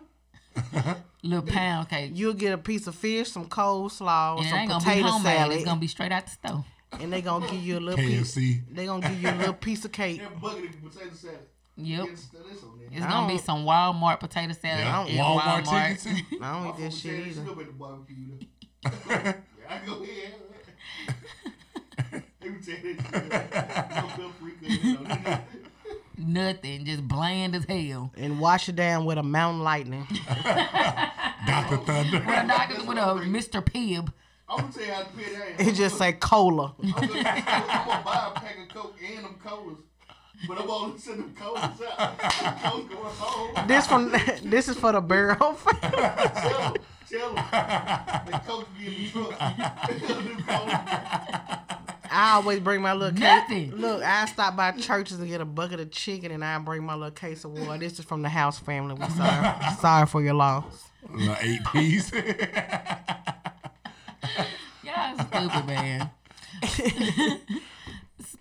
Speaker 1: little pound cake.
Speaker 2: You'll get a piece of fish, some coleslaw,
Speaker 1: And
Speaker 2: some
Speaker 1: ain't gonna
Speaker 2: potato
Speaker 1: homemade.
Speaker 2: salad,
Speaker 1: It's gonna be straight out the stove.
Speaker 2: and they gonna give you a little piece. They gonna give you a little piece of cake.
Speaker 5: That bucket of potato salad.
Speaker 1: Yep.
Speaker 5: Yes, that is.
Speaker 1: It's
Speaker 2: I
Speaker 1: gonna be some Walmart potato salad
Speaker 4: Yeah.
Speaker 1: at
Speaker 4: Walmart
Speaker 1: Walmart.
Speaker 4: chicken too. [laughs]
Speaker 2: I don't
Speaker 5: My
Speaker 2: eat that shit either.
Speaker 5: Still the barbecue. though. [laughs] I go ahead. Let me tell you that. No bill free good, you know.
Speaker 1: Nothing, just bland as hell.
Speaker 2: And wash it down with a mountain lightning. [laughs]
Speaker 4: Dr. Thunder.
Speaker 1: With a doctor with a Mr. Pibb.
Speaker 5: I'm gonna tell you how to pay that.
Speaker 2: It just say cola.
Speaker 5: I'm gonna, I'm gonna buy a pack of Coke and them colas. But I'm only sending them colas out. The Coke [laughs] going home.
Speaker 2: This from [laughs] this is for the barrel. [laughs]
Speaker 5: Tell them. Tell them. The Coke give me truck.
Speaker 2: I always bring my little case. Look, I stop by churches and get a bucket of chicken, and I bring my little case of water. This is from the house family. We sorry, sorry for your loss.
Speaker 4: Little eight piece.
Speaker 1: Y'all stupid, man.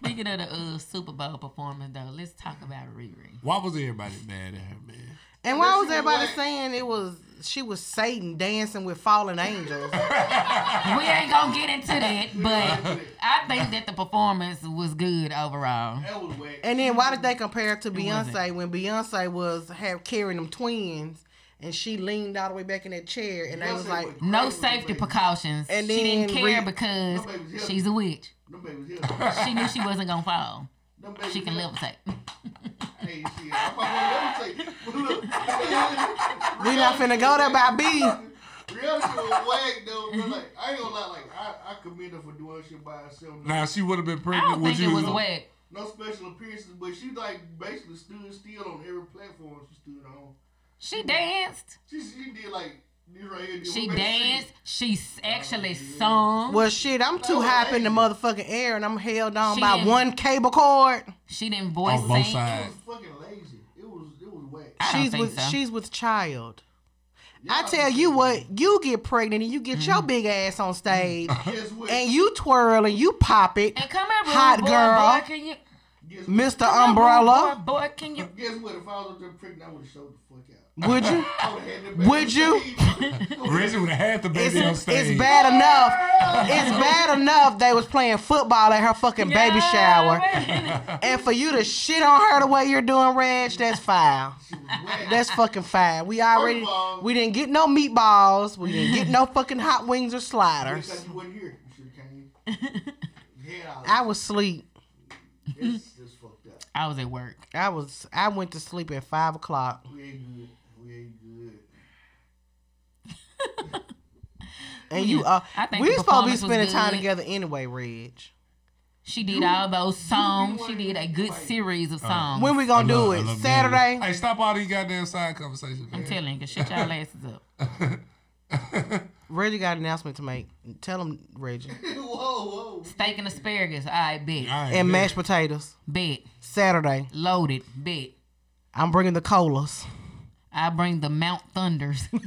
Speaker 1: Speaking of the uh, Super Bowl performance, though, let's talk about Riri.
Speaker 4: Why was everybody mad at her, man?
Speaker 2: And why was everybody saying it was she was Satan dancing with fallen angels? [laughs]
Speaker 1: We ain't gonna get into that, but I think that the performance was good overall.
Speaker 5: That was whack.
Speaker 2: And then why did they compare it to
Speaker 1: wasn't.
Speaker 2: Beyonce when Beyonce was have carrying them twins and she leaned all the way back in that chair and they was like,
Speaker 5: went
Speaker 1: No safety precautions.
Speaker 2: And
Speaker 1: she didn't care
Speaker 2: re-
Speaker 1: because she's a witch.
Speaker 5: Them babies here.
Speaker 1: She knew she wasn't gonna fall.
Speaker 5: Them babies
Speaker 1: She can
Speaker 5: here.
Speaker 1: levitate. [laughs]
Speaker 5: Hey, shit. I'm about to levitate. But look. [laughs]
Speaker 2: we not finna go there by B.
Speaker 5: Reality was whack though. But like, I ain't gonna lie. Like, I, I commend her for doing shit by herself.
Speaker 4: Now she would have been
Speaker 1: I
Speaker 4: pregnant.
Speaker 1: don't
Speaker 4: Would
Speaker 1: think it
Speaker 4: you?
Speaker 1: was whack.
Speaker 5: No special appearances, but she like basically stood still on every platform she stood on.
Speaker 1: She danced.
Speaker 5: She she did like this right
Speaker 1: She danced. She actually sung.
Speaker 2: Well, shit, I'm too high up in the motherfucking air and I'm held on
Speaker 1: She
Speaker 2: by one cable cord.
Speaker 1: She didn't voice
Speaker 4: On both
Speaker 1: sing.
Speaker 5: It
Speaker 4: sides.
Speaker 5: was fucking lazy. It was it was whack.
Speaker 2: She's with
Speaker 1: so.
Speaker 2: she's with child. I tell you what, you get pregnant and you get
Speaker 1: Mm-hmm.
Speaker 2: your big ass on stage [laughs]
Speaker 5: Guess
Speaker 2: and you twirl and you pop it.
Speaker 1: And come here,
Speaker 2: Hot
Speaker 1: boy,
Speaker 2: girl.
Speaker 1: Boy, can you?
Speaker 2: Mr. Umbrella,
Speaker 1: Boy, boy, can you?
Speaker 5: Guess what? If I was up there pregnant, I would have showed the fuck out.
Speaker 2: Would you?
Speaker 5: Would have had that
Speaker 2: Would you?
Speaker 4: Reggie would have had the
Speaker 2: It's,
Speaker 4: baby on stage.
Speaker 2: it's bad enough. It's bad enough they was playing football at her fucking baby shower. And for you to shit on her the way you're doing, Reg, that's foul. That's fucking fine. We already
Speaker 5: First of all-
Speaker 2: we didn't get no meatballs. We didn't get no fucking hot wings or sliders.
Speaker 5: time you wasn't here, you should have came. Yeah,
Speaker 2: I was asleep.
Speaker 5: It's just fucked up.
Speaker 1: I was at work.
Speaker 2: I was I went to sleep at five o'clock.
Speaker 5: We ain't good. We ain't good.
Speaker 2: And you uh
Speaker 1: I think
Speaker 2: we
Speaker 1: the
Speaker 2: supposed to be spending time together anyway, Reg.
Speaker 1: She did all those songs. She did a good
Speaker 5: like-
Speaker 1: series of songs.
Speaker 2: When we gonna
Speaker 4: love-
Speaker 2: do it?
Speaker 4: love
Speaker 2: Saturday?
Speaker 4: Hey, stop all these goddamn side conversations.
Speaker 1: I'm
Speaker 4: man.
Speaker 1: telling you, 'cause shut y'all [laughs] asses up. [laughs]
Speaker 2: Reggie got an announcement to make. Tell him, Reggie. [laughs]
Speaker 5: whoa, whoa.
Speaker 1: Steak and asparagus. All right, bet.
Speaker 4: I ain't
Speaker 2: And
Speaker 4: been-
Speaker 2: mashed potatoes.
Speaker 1: Bet.
Speaker 2: Saturday.
Speaker 1: Loaded. Bet.
Speaker 2: I'm bringing the colas.
Speaker 1: I bring the Mount Thunders. [laughs]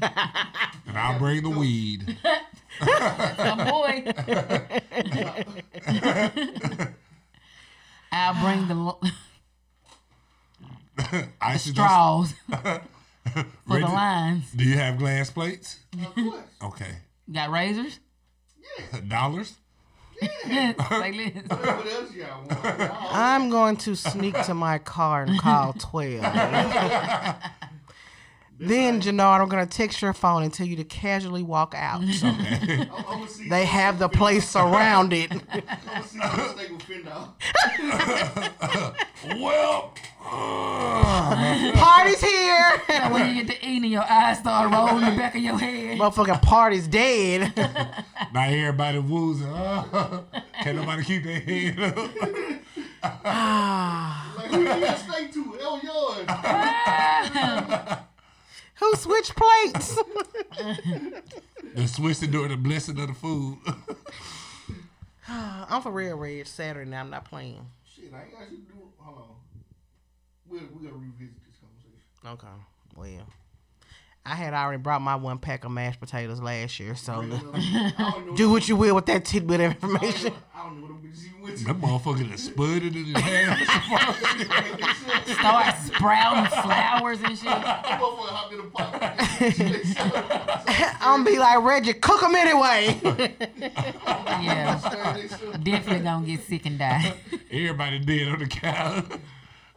Speaker 4: And I'll bring the weed. [laughs]
Speaker 1: My boy. [laughs] I'll bring the lo-
Speaker 4: I should
Speaker 1: straws for the
Speaker 4: Reggie,
Speaker 1: lines.
Speaker 4: Do you have glass plates?
Speaker 5: Of course.
Speaker 4: Okay.
Speaker 1: Got razors?
Speaker 4: Dollars?
Speaker 1: Say this.
Speaker 5: What else y'all
Speaker 2: I'm going to sneak to my car and call 12. Then, Janard, I'm going to text your phone and tell you to casually walk out. [laughs]
Speaker 5: I'm, I'm gonna see.
Speaker 2: They have the place surrounded. [laughs]
Speaker 5: I'm gonna see this snake with fin dog. [laughs]
Speaker 4: Well, uh, [sighs]
Speaker 2: Party's here.
Speaker 1: So when you get to eating, your eyes start rolling in the back of your head.
Speaker 2: Motherfucking party's dead.
Speaker 4: now everybody woozing. Uh, can't nobody keep their head up. [sighs]
Speaker 5: Like who you got snake to? That was yours.
Speaker 2: Who switched plates? [laughs]
Speaker 4: The switching during the blessing of the food. [sighs]
Speaker 2: I'm for real, Red. Saturday now. I'm not playing.
Speaker 5: Shit, I ain't got shit to do. Hold on. We're, we're gonna revisit this conversation.
Speaker 2: Okay. Well, I had already brought my one pack of mashed potatoes last year, so [laughs] [laughs]
Speaker 5: I don't know.
Speaker 2: do what you will with that tidbit of
Speaker 5: I don't
Speaker 2: information.
Speaker 5: know, I don't know what them bitches even went to.
Speaker 4: that motherfucker that spudded in his [laughs] hand.
Speaker 1: Start sprouting flowers and shit.
Speaker 5: That motherfucker hopped in.
Speaker 2: I'm be like Reggie, cook them anyway.
Speaker 1: Yeah. Definitely gonna get sick and die.
Speaker 4: Everybody dead on the couch.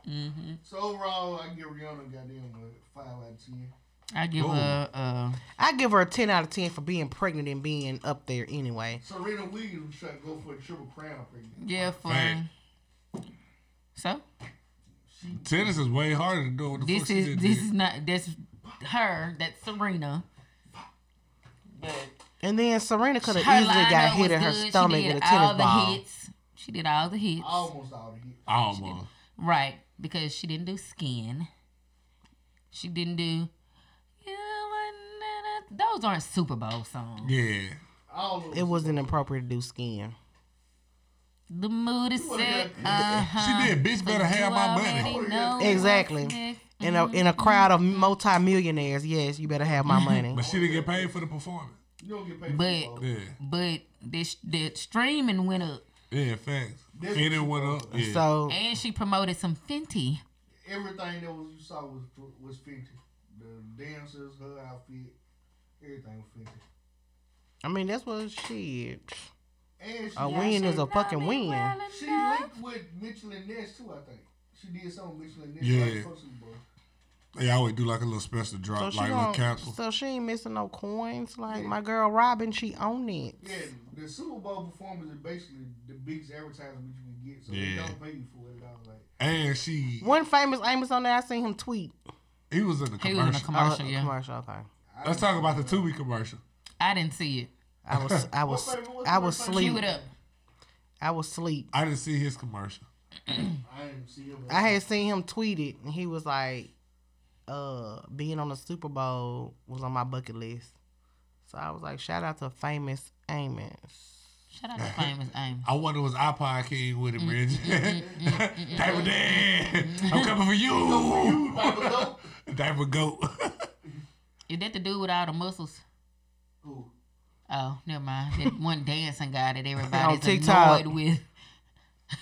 Speaker 4: Mm-hmm.
Speaker 5: So overall, I give Rihanna goddamn what, five out of ten.
Speaker 1: I give
Speaker 4: Ooh.
Speaker 1: her uh
Speaker 2: I give her a 10 out of 10 for being pregnant and being up there anyway.
Speaker 5: Serena Williams was trying to go for a triple crown pregnant.
Speaker 1: yeah for
Speaker 4: Right.
Speaker 1: so
Speaker 4: Tennis is way harder than doing what the fuck
Speaker 1: this
Speaker 4: she
Speaker 1: is
Speaker 4: did.
Speaker 1: this
Speaker 4: there.
Speaker 1: is not that's her that's Serena. But
Speaker 2: And then Serena could have easily
Speaker 1: lineup
Speaker 2: got hit
Speaker 1: was
Speaker 2: in her
Speaker 1: good.
Speaker 2: stomach
Speaker 1: she
Speaker 2: with
Speaker 1: did
Speaker 2: a
Speaker 1: all
Speaker 2: tennis
Speaker 1: the
Speaker 2: ball.
Speaker 1: hits. She did all the hits.
Speaker 5: Almost all the hits.
Speaker 4: Almost.
Speaker 1: Right, because she didn't do skin. She didn't do. Those aren't Super Bowl songs.
Speaker 4: Yeah.
Speaker 5: I.
Speaker 2: It wasn't appropriate to do skin.
Speaker 1: The mood is set. Uh-huh.
Speaker 4: She did. Bitch better have my money.
Speaker 2: Exactly. In a in a crowd of multi-millionaires, yes, you better have my money.
Speaker 4: But she didn't get paid for the performance.
Speaker 5: You don't get paid for
Speaker 1: But-
Speaker 5: football.
Speaker 4: Yeah.
Speaker 1: But this the streaming went up,
Speaker 4: Yeah, facts.
Speaker 5: This-
Speaker 4: Fitted went up. Yeah.
Speaker 2: So
Speaker 1: and she promoted some Fenty.
Speaker 5: everything that was you saw was was Fenty. the dancers, her outfit, everything was Fenty.
Speaker 2: I mean, that's what she.
Speaker 5: And she,
Speaker 2: A win is a fucking win.
Speaker 5: she linked with Mitchell and Ness too. I think she did something with Mitchell and Ness
Speaker 4: Yeah.
Speaker 5: right before Super Bowl.
Speaker 4: They always do like a little special drop,
Speaker 2: she
Speaker 4: like a little capsule.
Speaker 2: so she ain't missing no coins. Like my girl Robin, she own it.
Speaker 5: Yeah, the Super Bowl performance is basically the biggest advertisement you can get, so
Speaker 4: Yeah.
Speaker 5: they don't pay you for it at all. Like,
Speaker 4: And she,
Speaker 2: One famous Amos on there, I seen him tweet.
Speaker 4: he was in the
Speaker 1: He was in a
Speaker 4: commercial.
Speaker 1: commercial,
Speaker 2: Oh,
Speaker 1: yeah.
Speaker 2: Commercial, okay.
Speaker 5: I
Speaker 4: Let's talk about the Tubi commercial.
Speaker 1: I didn't see it.
Speaker 2: I was, [laughs] I was, I was
Speaker 5: famous-
Speaker 1: Cue
Speaker 2: sleep.
Speaker 1: it up.
Speaker 2: I was sleep.
Speaker 4: I didn't see his commercial. [clears throat]
Speaker 5: I didn't see him.
Speaker 2: I had seen him tweet it, and he was like, "Uh, being on the Super Bowl was on my bucket list." So I was like, "Shout out to famous Amos."
Speaker 1: Shout out to famous Amy. [laughs]
Speaker 4: I wonder was iPod King with
Speaker 1: Mm,
Speaker 4: him, mm, Reggie. Mm, mm, [laughs] Diaper Dad, I'm coming for you. Diaper Goat.
Speaker 1: Is that the dude with all the muscles?
Speaker 5: Who?
Speaker 1: Oh, never mind. That [laughs] one dancing guy that everybody's
Speaker 2: TikTok.
Speaker 1: annoyed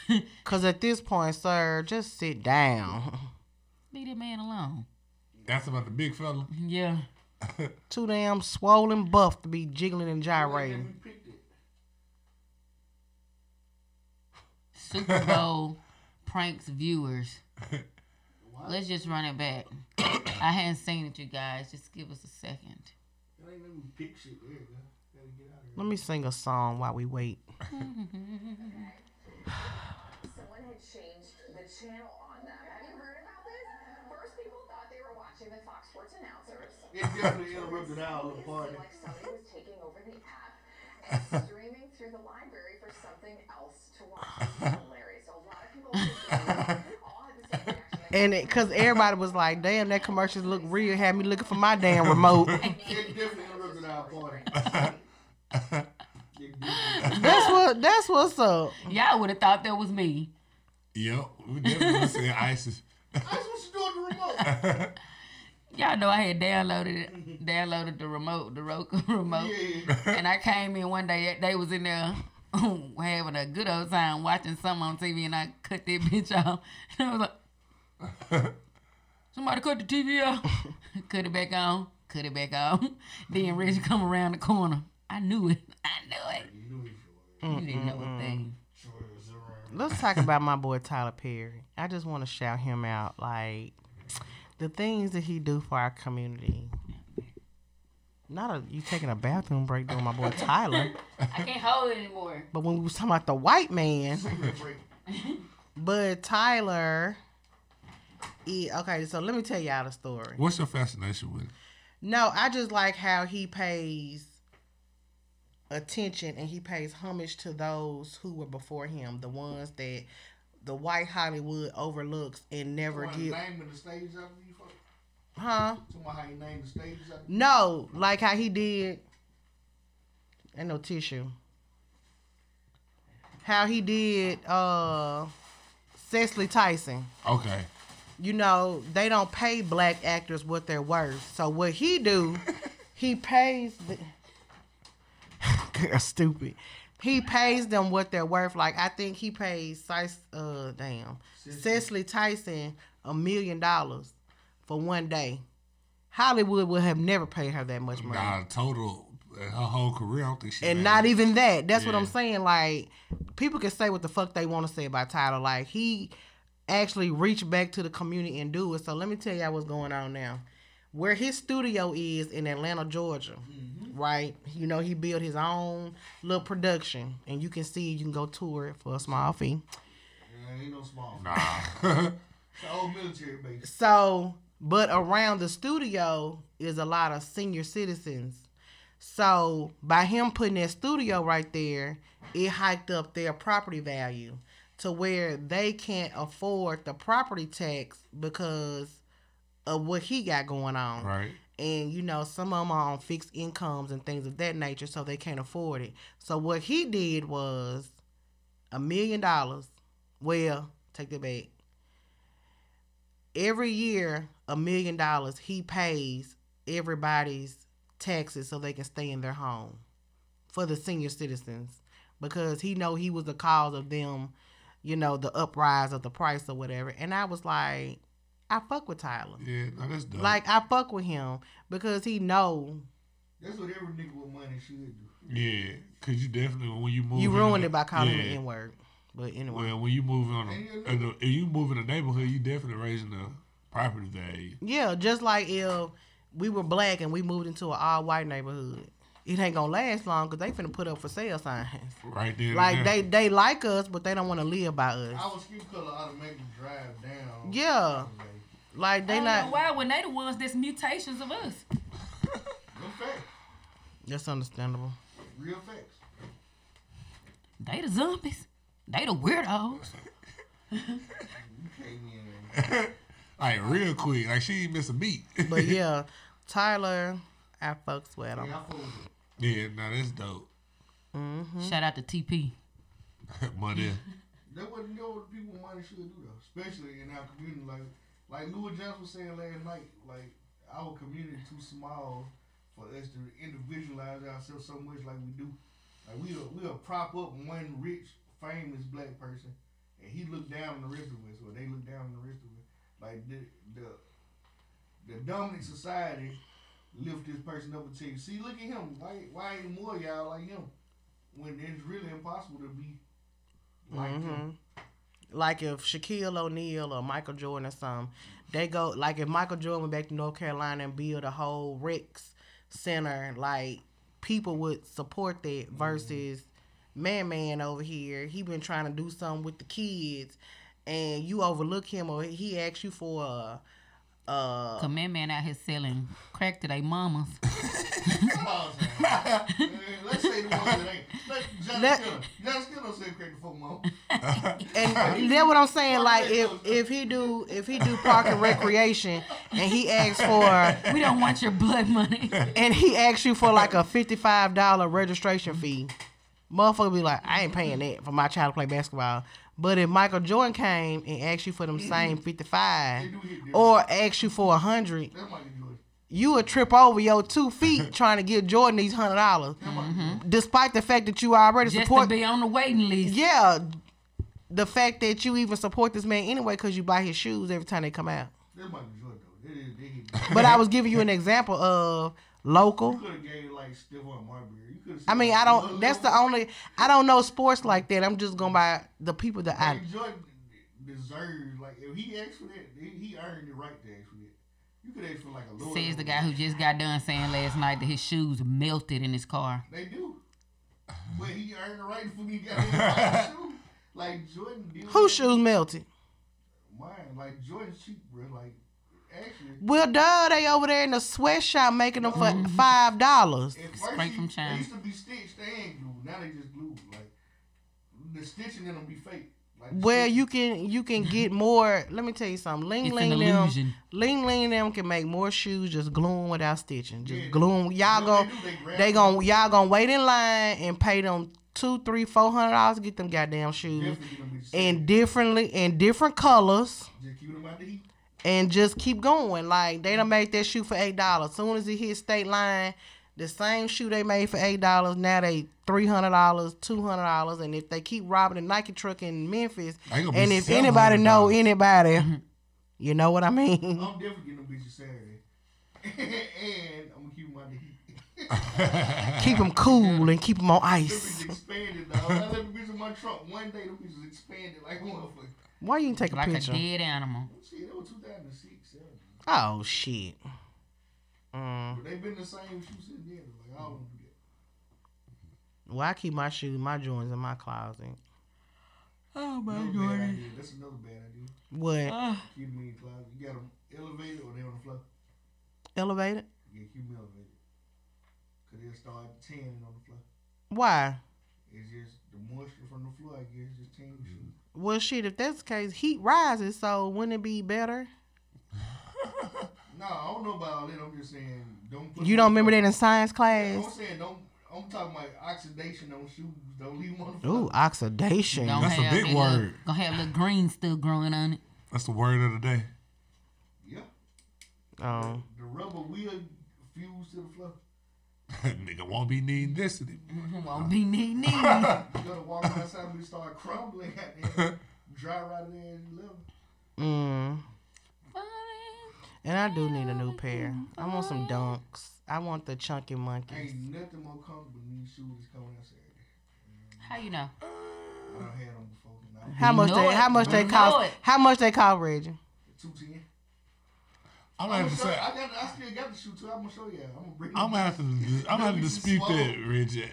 Speaker 1: with. [laughs]
Speaker 2: Cause at this point, sir, just sit down.
Speaker 1: Leave that man alone.
Speaker 4: That's about the big fella.
Speaker 1: Yeah. [laughs]
Speaker 2: Too damn swollen buff to be jiggling and gyrating.
Speaker 1: Super Bowl pranks viewers. Let's just run it back. I hadn't seen it, you guys. Just give us a second.
Speaker 5: Let me pick shit. There you go. Gotta get out of here.
Speaker 2: Let me sing a song while we wait. [laughs]
Speaker 6: Someone had changed the channel on them. Have you heard about this? First, people thought they were watching the Fox Sports announcers.
Speaker 5: It definitely interrupted our little party.
Speaker 6: like somebody was taking over the app and [laughs] streaming through the library for something else to watch. It's hilarious. So a lot of people [laughs] all had the same reaction. Like,
Speaker 2: And it, cause everybody was like, "Damn, that commercial look real." Had me looking for my damn remote. [laughs]
Speaker 5: It definitely interrupted our party. It definitely-
Speaker 2: that's what. That's what's up.
Speaker 1: Y'all would have thought that was me.
Speaker 4: Yep, we definitely was saying ISIS.
Speaker 5: That's what you doing the remote? [laughs]
Speaker 1: Y'all know I had downloaded it, downloaded the remote, the Roku [laughs] remote.
Speaker 5: Yeah.
Speaker 1: And I came in one day, they was in there having a good old time watching something on TV, and I cut that bitch off. And I was like, somebody cut the TV off. [laughs] cut it back on, cut it back on. [laughs] Then Reggie come around the corner. I knew it. I knew it.
Speaker 5: You knew it.
Speaker 1: You didn't know a thing.
Speaker 5: Sure, it's around.
Speaker 2: Let's talk about my boy Tyler Perry. I just want to shout him out. Like the things that he do for our community. Not a you taking a bathroom break doing my boy Tyler,
Speaker 1: I can't hold it anymore.
Speaker 2: but when we was talking about the white man, but Tyler. He, okay, so let me tell y'all the story.
Speaker 4: What's your fascination with it?
Speaker 2: No, I just like how he pays attention and he pays homage to those who were before him, the ones that the white Hollywood overlooks and never
Speaker 5: Somebody
Speaker 2: give.
Speaker 5: naming the stages after you fuck.
Speaker 2: Huh?
Speaker 5: Somebody how you name the stages
Speaker 2: No, like how he did. Ain't no tissue. How he did uh Cicely Tyson.
Speaker 4: Okay.
Speaker 2: You know, they don't pay black actors what they're worth. So what he do, [laughs] he pays the [laughs] Girl, stupid. He pays them what they're worth. Like I think he pays Cis- uh damn Cicely Tyson a million dollars for one day. Hollywood would have never paid her that much money.
Speaker 4: Nah, total, uh, her whole career, I don't think she
Speaker 2: And not
Speaker 4: it.
Speaker 2: even that. That's what I'm saying. Like, people can say what the fuck they want to say about Tyler. Like, he actually reach back to the community and do it. So let me tell y'all what's going on now. Where his studio is in Atlanta, Georgia, mm-hmm. right? You know, he built his own little production, and you can see, you can go tour it for a small fee.
Speaker 5: Yeah, ain't no small.
Speaker 4: Nah. [laughs]
Speaker 5: It's an old military base.
Speaker 2: So, but around the studio is a lot of senior citizens. So, by him putting that studio right there, it hiked up their property value to where they can't afford the property tax because of what he got going on.
Speaker 4: right.
Speaker 2: And you know, some of them are on fixed incomes and things of that nature, so they can't afford it. So what he did was a million dollars. Well, take that back. Every year, a million dollars he pays everybody's taxes so they can stay in their home for the senior citizens because he know he was the cause of them, you know, the uprise of the price or whatever. And I was like, I fuck with Tyler.
Speaker 4: Yeah, no, that's dope.
Speaker 2: Like I fuck with him because he know
Speaker 5: That's what every nigga with money should do.
Speaker 4: yeah, cause you definitely when you move,
Speaker 2: you
Speaker 4: in
Speaker 2: ruined it by calling him
Speaker 4: yeah.
Speaker 2: the N word. But anyway,
Speaker 4: Well, when you move on,
Speaker 5: And you
Speaker 4: a, in if you move in a neighborhood, you definitely raising the property value.
Speaker 2: yeah, just like if we were black and we moved into an all white neighborhood, it ain't gonna last long because they finna put up for sale signs.
Speaker 4: Right there.
Speaker 2: Like
Speaker 4: there.
Speaker 2: they they like us, but they don't want to live by us.
Speaker 5: Our skin color automatically drive down.
Speaker 2: Yeah, like
Speaker 1: I
Speaker 2: they
Speaker 1: don't know why when they the ones that's mutations of us. [laughs]
Speaker 5: No facts.
Speaker 2: That's understandable.
Speaker 5: Real facts.
Speaker 1: They the zombies. They the weirdos. [laughs]
Speaker 5: You came in [laughs]
Speaker 4: like real quick, like she ain't miss a beat.
Speaker 2: But yeah, Tyler, I fucks with
Speaker 5: yeah,
Speaker 2: him.
Speaker 5: I fuck with it.
Speaker 4: Yeah, now that's dope. Mm-hmm.
Speaker 1: Shout out to TP. [laughs]
Speaker 4: Money.
Speaker 5: That what you know what people money should do though, especially in our community. Like like Louis Johnson was saying last night, like our community too small for us to individualize ourselves so much like we do. Like we'll we'll prop up one rich, famous black person, and he look down on the rest of us, or they look down on the rest of us. Like the the the dominant society lift this person up and you, see, look at him. Why why ain't more of y'all like him? When it's really impossible to be like mm-hmm. him.
Speaker 2: Like if Shaquille O'Neal or Michael Jordan or some, they go like if Michael Jordan went back to North Carolina and build a whole Rex Center, like people would support that mm-hmm. versus Man Man over here. He been trying to do something with the kids, and you overlook him or he asks you for a. Uh,
Speaker 1: Cause man man out here selling crack to their mamas. [laughs]
Speaker 5: Pause now. [laughs] Let's say the ones that ain't. Let John Skinner. John Skinner don't say crack the fuck mom.
Speaker 2: And that's what I'm saying. Like if if he do if he do park and recreation and he asks for [laughs]
Speaker 1: we don't want your blood money.
Speaker 2: and he asks you for like a fifty five dollar registration fee, motherfucker be like, I ain't paying that for my child to play basketball. But if Michael Jordan came and asked you for them same fifty five
Speaker 5: They do hit different.
Speaker 2: or asked you for a hundred,
Speaker 5: That might be good.
Speaker 2: you would trip over your two feet [laughs] trying to give Jordan these hundred dollars, mm-hmm. despite the fact that you already
Speaker 1: Just to
Speaker 2: support.
Speaker 1: be on the waiting list.
Speaker 2: Yeah, the fact that you even support this man anyway because you buy his shoes every time they come out.
Speaker 5: That might be good though. They, they hit different.
Speaker 2: But I was giving you an example of local.
Speaker 5: You could have gave like Stephon Marbury. You could have.
Speaker 2: I mean, I don't. That's the only. I don't know sports like that. I'm just going to by the people that I.
Speaker 5: Like Jordan deserved like if he asked for that, he, he earned the right to ask for that. You could ask for like a lower.
Speaker 1: Says the guy who just got done saying last night that his shoes melted in his car.
Speaker 5: They do. But he earned the right for me to get his shoe. Like Jordan did.
Speaker 2: Whose shoes melted?
Speaker 5: Mine. Like Jordan's cheap, bro. Like actually.
Speaker 2: Well, duh, they over there in the sweatshop making them for mm-hmm. five dollars.
Speaker 1: Straight from China.
Speaker 5: They used to be stitched They ain't glued. Now they just glued. Like the stitching in them be fake. Like
Speaker 2: Well,
Speaker 5: stitching-
Speaker 2: you can you can get [laughs] more. Let me tell you something. Ling
Speaker 1: It's
Speaker 2: Ling them,
Speaker 1: illusion.
Speaker 2: Ling Ling them can make more shoes just gluing without stitching. Just
Speaker 5: Yeah.
Speaker 2: gluing. Y'all
Speaker 5: No,
Speaker 2: go.
Speaker 5: they do. They grab
Speaker 2: They gon' y'all gonna wait in line and pay them two, three, four hundred dollars to get them goddamn shoes
Speaker 5: Definitely gonna be the same.
Speaker 2: in differently in different colors.
Speaker 5: Just keep them out the heat.
Speaker 2: And just keep going. Like they done mm-hmm. made that shoe for eight dollars. Soon as it hit state line, the same shoe they made for eight dollars, now they three hundred dollars, two hundred dollars. And if they keep robbing the Nike truck in Memphis,
Speaker 4: They gonna be
Speaker 2: and if anybody know anybody, mm-hmm. you know what I mean.
Speaker 5: I'm [laughs] definitely getting them bitches Saturday. [laughs] and I'm gonna keep my. [laughs]
Speaker 2: keep them cool and keep them on ice.
Speaker 5: expanded, dog. I left the bitch in my trunk one day. Them bitches expanded like a motherfucker.
Speaker 2: Why you didn't take a
Speaker 1: Like a
Speaker 2: picture?
Speaker 1: dead animal.
Speaker 5: Shit, that was 2006, 7.
Speaker 2: Oh shit. Mm.
Speaker 5: But they've been the same shoe since then. Like, I don't do that.
Speaker 2: Well, I keep my shoes, my joints in my closet.
Speaker 1: Oh my
Speaker 5: Another bad idea. That's another bad idea.
Speaker 2: What?
Speaker 5: Keep them in the closet. You got them elevated or they on the floor?
Speaker 2: Elevated?
Speaker 5: Yeah, keep them elevated. Because they'll start tanning on the floor.
Speaker 2: Why?
Speaker 5: It's just the moisture from the floor, I guess, just tan the shoe.
Speaker 2: Well, shit. If that's the case, heat rises. So wouldn't it be better? [laughs]
Speaker 5: No, I don't know about all that. I'm just saying, don't put
Speaker 2: You don't remember
Speaker 5: floor.
Speaker 2: that in science class?
Speaker 5: I'm
Speaker 2: class?
Speaker 5: saying, don't. I'm talking about oxidation on shoes. Don't leave them on the.
Speaker 2: Ooh, oxidation.
Speaker 1: Don't
Speaker 4: That's a big
Speaker 1: that little-
Speaker 4: word.
Speaker 1: Gonna have little green still growing on it.
Speaker 4: That's the word of the day.
Speaker 5: Yeah.
Speaker 2: Oh.
Speaker 5: The rubber will fuse to the floor. [laughs]
Speaker 4: Nigga won't be needing this anymore.
Speaker 1: Won't be needing. [laughs] neat.
Speaker 5: You gotta walk outside and start crumbling at there. [laughs] Dry right there and you live.
Speaker 2: Mm. And I do need a new pair. I want some dunks. I want the chunky monkeys.
Speaker 5: Ain't nothing more comfortable than these shoes coming out
Speaker 1: How you know?
Speaker 5: I done had them before.
Speaker 2: How much they? How much they cost? How much they cost, Reggie?
Speaker 5: two ten.
Speaker 4: I'm
Speaker 5: I'm
Speaker 4: gonna
Speaker 5: gonna
Speaker 4: have to
Speaker 5: show,
Speaker 4: say.
Speaker 5: I got. I still got the shoe too. I'm gonna show you. I'm gonna bring.
Speaker 4: I'm gonna have to. I'm gonna have to dispute that, Reggie.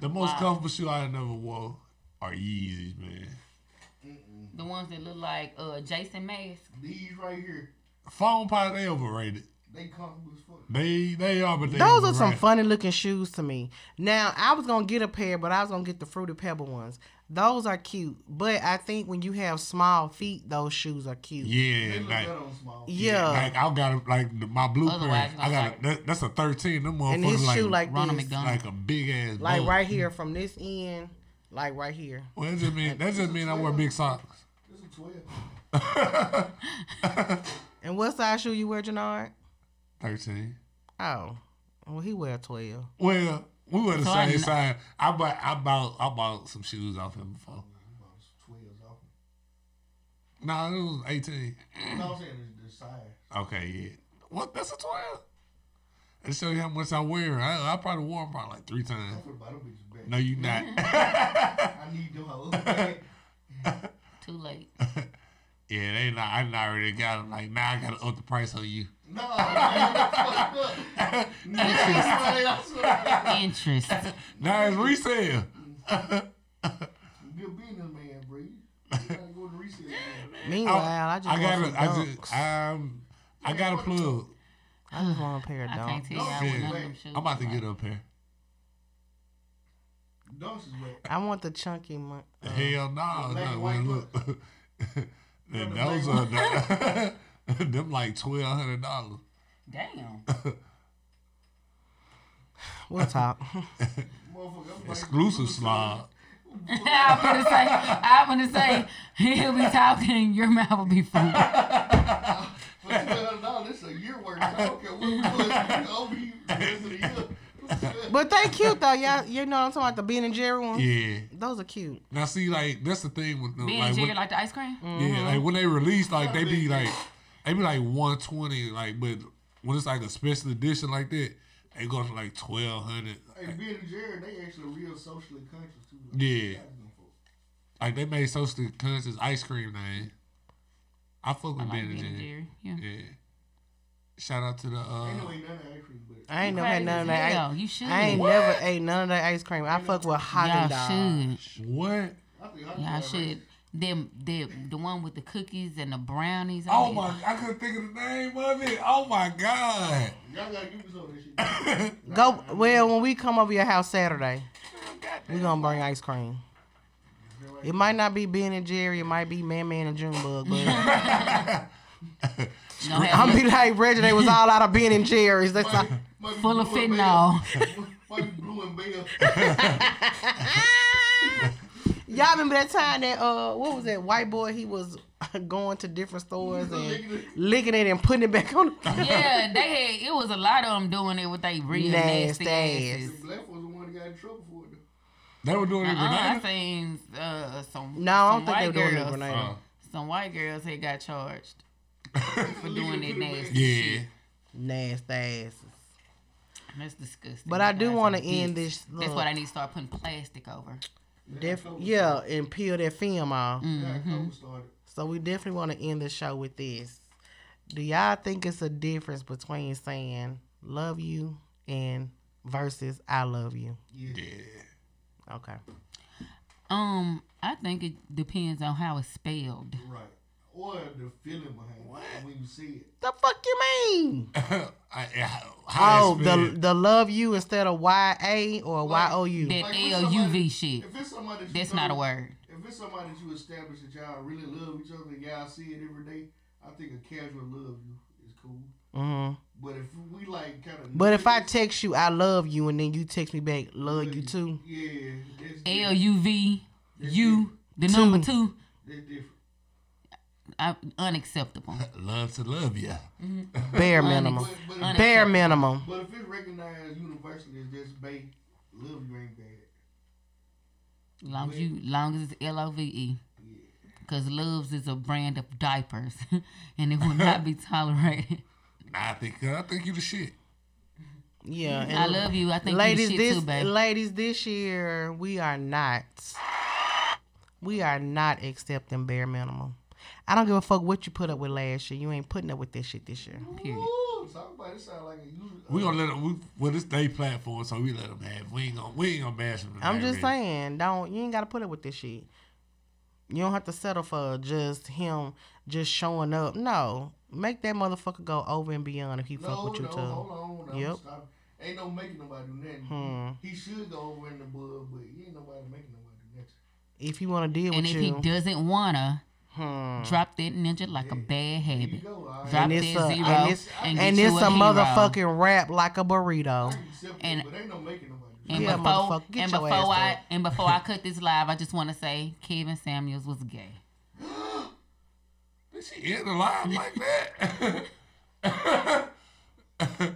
Speaker 4: The most
Speaker 1: Wow.
Speaker 4: comfortable shoe I never wore are Yeezys, man.
Speaker 1: The ones that look like uh Jason Mask.
Speaker 5: These right here,
Speaker 4: Foam Pilot, they overrated.
Speaker 5: they comfortable as fuck.
Speaker 4: They they are, but they
Speaker 2: Those are some funny looking shoes to me. Now I was gonna get a pair, but I was gonna get the fruity pebble ones. Those are cute, but I think when you have small feet, those shoes are cute.
Speaker 4: Yeah,
Speaker 5: They look
Speaker 4: like
Speaker 5: on small.
Speaker 2: Yeah.
Speaker 4: like I got a, like my blueprint.
Speaker 1: Otherwise,
Speaker 4: I got a, that, that's a thirteen. Them motherfuckers
Speaker 2: and this
Speaker 4: like
Speaker 2: shoe like
Speaker 1: Ronald
Speaker 2: this,
Speaker 1: McDonald.
Speaker 4: like a big ass.
Speaker 2: like
Speaker 4: bug.
Speaker 2: right here from this end, like right here.
Speaker 4: Well, that just mean that just mean I wear big socks.
Speaker 5: This is twelve. [laughs]
Speaker 2: And what size shoe you wear, Jannard?
Speaker 4: Thirteen.
Speaker 2: Oh, well he wear twelve.
Speaker 4: Well, we were the
Speaker 1: So
Speaker 4: same
Speaker 1: kn-
Speaker 4: size. I bought I bought I bought some shoes off him before.
Speaker 5: About twelves off.
Speaker 4: No, it was eighteen.
Speaker 5: No, I'm saying the, the size.
Speaker 4: Okay, yeah. What? That's a twelve. It show you how much I wear. I, I probably wore them probably like three times.
Speaker 5: I'm finna buy them bitches back.
Speaker 4: No, you not. [laughs]
Speaker 5: I need them [laughs]
Speaker 1: Too late. [laughs]
Speaker 4: yeah, they not. I not already got them. Like now, I gotta up the price on you.
Speaker 5: no, man, that's fucked up. [laughs] No, I.
Speaker 1: Interest.
Speaker 4: Now it's resale.
Speaker 5: Good [laughs] business man, bro. You gotta go to resale. man.
Speaker 2: Meanwhile, I, just
Speaker 4: I got
Speaker 2: some
Speaker 4: a, I just, um, I got a plug.
Speaker 2: I just want a pair of
Speaker 1: I can't
Speaker 2: dunks.
Speaker 1: tell you how with
Speaker 4: Yeah.
Speaker 1: none of them shoes.
Speaker 4: I'm about to get
Speaker 1: like.
Speaker 4: up here.
Speaker 5: Dunks is wet.
Speaker 2: I want the chunky mon- uh,
Speaker 4: Hell no,
Speaker 5: black
Speaker 4: no.
Speaker 5: and white
Speaker 4: look,
Speaker 5: the [laughs]
Speaker 4: And those are the, them like twelve hundred dollars.
Speaker 1: Damn. [laughs]
Speaker 2: We'll talk.
Speaker 4: Exclusive slob.
Speaker 1: I'm gonna say, I'm gonna say, he'll be talking, your mouth will be full. [laughs]
Speaker 5: For two hundred dollars, this a year worth. I don't care what we do. It's over you the rest of the year.
Speaker 2: but they cute though, y'all. You know what I'm talking about the Ben and Jerry ones.
Speaker 4: Yeah.
Speaker 2: Those are cute.
Speaker 4: Now see, like that's the thing with them.
Speaker 1: Ben
Speaker 4: like,
Speaker 1: and Jerry
Speaker 4: when,
Speaker 1: like the ice cream? Mm-hmm.
Speaker 4: yeah, like when they release, like they be like, they be like one twenty. Like, but when it's like a special edition like that, they go to like twelve hundred.
Speaker 5: Hey, Ben and Jerry, they actually real socially conscious too.
Speaker 4: Yeah.
Speaker 5: Shout out to them folks.
Speaker 4: Like they made socially conscious ice cream name. I fuck
Speaker 1: I
Speaker 4: with
Speaker 1: like
Speaker 4: Ben and
Speaker 1: Ben and
Speaker 4: Jerry.
Speaker 1: Jerry. Yeah.
Speaker 4: Yeah. Shout out to the uh
Speaker 5: Ain't no way none of that actually, but
Speaker 2: I ain't never had
Speaker 1: Crazy
Speaker 2: none of that.
Speaker 1: hell.
Speaker 2: I,
Speaker 1: You should.
Speaker 2: I ain't never ate none of that ice cream. I fuck with Haagen
Speaker 1: Y'all
Speaker 2: Dazs.
Speaker 1: should.
Speaker 4: what?
Speaker 5: I think I
Speaker 1: Y'all should. Them, the the one with the cookies and the brownies.
Speaker 4: Oh
Speaker 1: on it.
Speaker 4: my! I couldn't think of the name of it. Oh my god!
Speaker 5: Y'all gotta give me some of this shit. [laughs]
Speaker 2: Go well when we come over your house Saturday. We gonna bring ice cream. It might not be Ben and Jerry. It might be Man Man and Junebug. But
Speaker 1: You gonna have
Speaker 2: I'm
Speaker 1: your-
Speaker 2: be like Reggie. They was all out of Ben and Jerry's. That's all.
Speaker 5: Might be
Speaker 1: full of
Speaker 5: blue and
Speaker 1: fentanyl.
Speaker 5: bell. Might be blue and bell. [laughs]
Speaker 2: Y'all remember that time that uh what was that white boy? He was [laughs] going to different stores and licking it and putting it back on.
Speaker 1: yeah, they had. It was a lot of them doing it with they real
Speaker 2: Nasty
Speaker 1: nasty,
Speaker 2: ass.
Speaker 1: asses.
Speaker 5: Black was the one that got in trouble for it.
Speaker 4: They were doing it in
Speaker 1: Uh-uh, I
Speaker 4: Grenada.
Speaker 1: seen uh, some.
Speaker 2: No, I don't
Speaker 1: some
Speaker 2: think they
Speaker 1: white
Speaker 2: were doing it in.
Speaker 4: Uh,
Speaker 1: Some white girls had got charged [laughs] for doing that nasty.
Speaker 4: yeah.
Speaker 1: shit.
Speaker 2: Nasty asses.
Speaker 1: That's disgusting.
Speaker 2: But I do want to end
Speaker 1: dicks.
Speaker 2: this.
Speaker 1: That's what I need to start putting plastic over.
Speaker 2: def- yeah, and peel that film off.
Speaker 1: Mm-hmm.
Speaker 2: So we definitely want to end the show with this. Do y'all think it's a difference between saying "love you" and versus "I love you"?
Speaker 5: Yeah.
Speaker 4: Yeah.
Speaker 2: Okay.
Speaker 1: Um, I think it depends on how it's spelled.
Speaker 5: Right. Or the feeling behind it when you see it.
Speaker 2: The fuck you mean? [laughs]
Speaker 4: I, I, how
Speaker 2: Oh, the the love you instead of Y A or Y O U.
Speaker 1: That L U V shit.
Speaker 5: If it's somebody that you
Speaker 1: That's not a word.
Speaker 5: If it's somebody that you establish that y'all really love each other and y'all see it every day, I think a casual love you is cool.
Speaker 2: hmm
Speaker 5: But if we like kind of.
Speaker 2: But if I text you "I love you" and then you text me back "love you too,"
Speaker 5: Yeah, that's
Speaker 1: L
Speaker 5: different.
Speaker 1: U V U, the number two,
Speaker 5: That's different.
Speaker 1: I, unacceptable. [laughs]
Speaker 4: love to love you. Mm-hmm.
Speaker 2: bare minimum,
Speaker 5: But, but,
Speaker 2: bare minimum.
Speaker 5: but if it's recognized universally as just babe, love you ain't bad.
Speaker 1: Long as you, long as it's L O V E. Because Loves is a brand of diapers, [laughs] and it will not be [laughs] tolerated.
Speaker 4: Nah, I think I think you the shit.
Speaker 2: Yeah, and
Speaker 1: I love you. I think
Speaker 2: ladies,
Speaker 1: you the shit
Speaker 2: this
Speaker 1: too, baby.
Speaker 2: ladies, this year we are not, we are not accepting bare minimum. I don't give a fuck what you put up with last year. You ain't putting up with this shit this year.
Speaker 1: Period.
Speaker 5: Ooh, talk about it sound like a.
Speaker 4: We gonna let them. We, well, it's their platform, so we let them have. We ain't gonna. We ain't gonna bash them.
Speaker 2: I'm
Speaker 4: tonight,
Speaker 2: just
Speaker 4: really.
Speaker 2: saying, don't you ain't gotta put up with this shit. You don't have to settle for just him just showing up. No, make that motherfucker go over and beyond if he fuck
Speaker 5: No,
Speaker 2: with you
Speaker 5: no,
Speaker 2: too.
Speaker 5: hold on. No,
Speaker 2: Yep.
Speaker 5: Stop. Ain't no making nobody do nothing.
Speaker 2: Hmm.
Speaker 5: He should go over in the bud, but he ain't nobody making nobody do nothing.
Speaker 2: If he want to deal
Speaker 1: And
Speaker 2: with you, and
Speaker 1: if he doesn't wanna,
Speaker 2: hmm.
Speaker 1: drop that ninja like a bad habit.
Speaker 5: go. All right.
Speaker 1: Drop
Speaker 2: and
Speaker 1: that
Speaker 2: it's a
Speaker 1: zero
Speaker 2: and it's
Speaker 1: and,
Speaker 2: and it's a
Speaker 1: a,
Speaker 2: motherfucking rap like a burrito.
Speaker 5: I can accept
Speaker 1: and-
Speaker 5: it, but ain't no making nobody do
Speaker 1: And
Speaker 2: Yeah,
Speaker 1: before and before I
Speaker 2: up.
Speaker 1: and before I [laughs] cut this live, I just want to say Kevin Samuels was gay.
Speaker 4: Did she end the live like that? [laughs]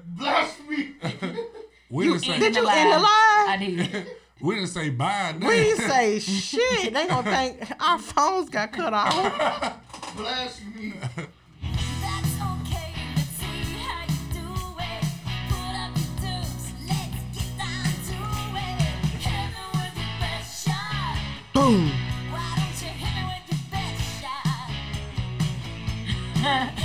Speaker 5: Blasphemy. [laughs]
Speaker 4: we
Speaker 1: You
Speaker 4: didn't
Speaker 2: Did you end the live?
Speaker 1: I did.
Speaker 4: We didn't say bye.
Speaker 2: We ain't say shit. They gonna think our phones got cut off. [laughs]
Speaker 5: Bless
Speaker 3: That's okay. Let's see you do it. Put up your dukes. Let's get down to it. Hit me with your best shot.
Speaker 2: Boom. [laughs]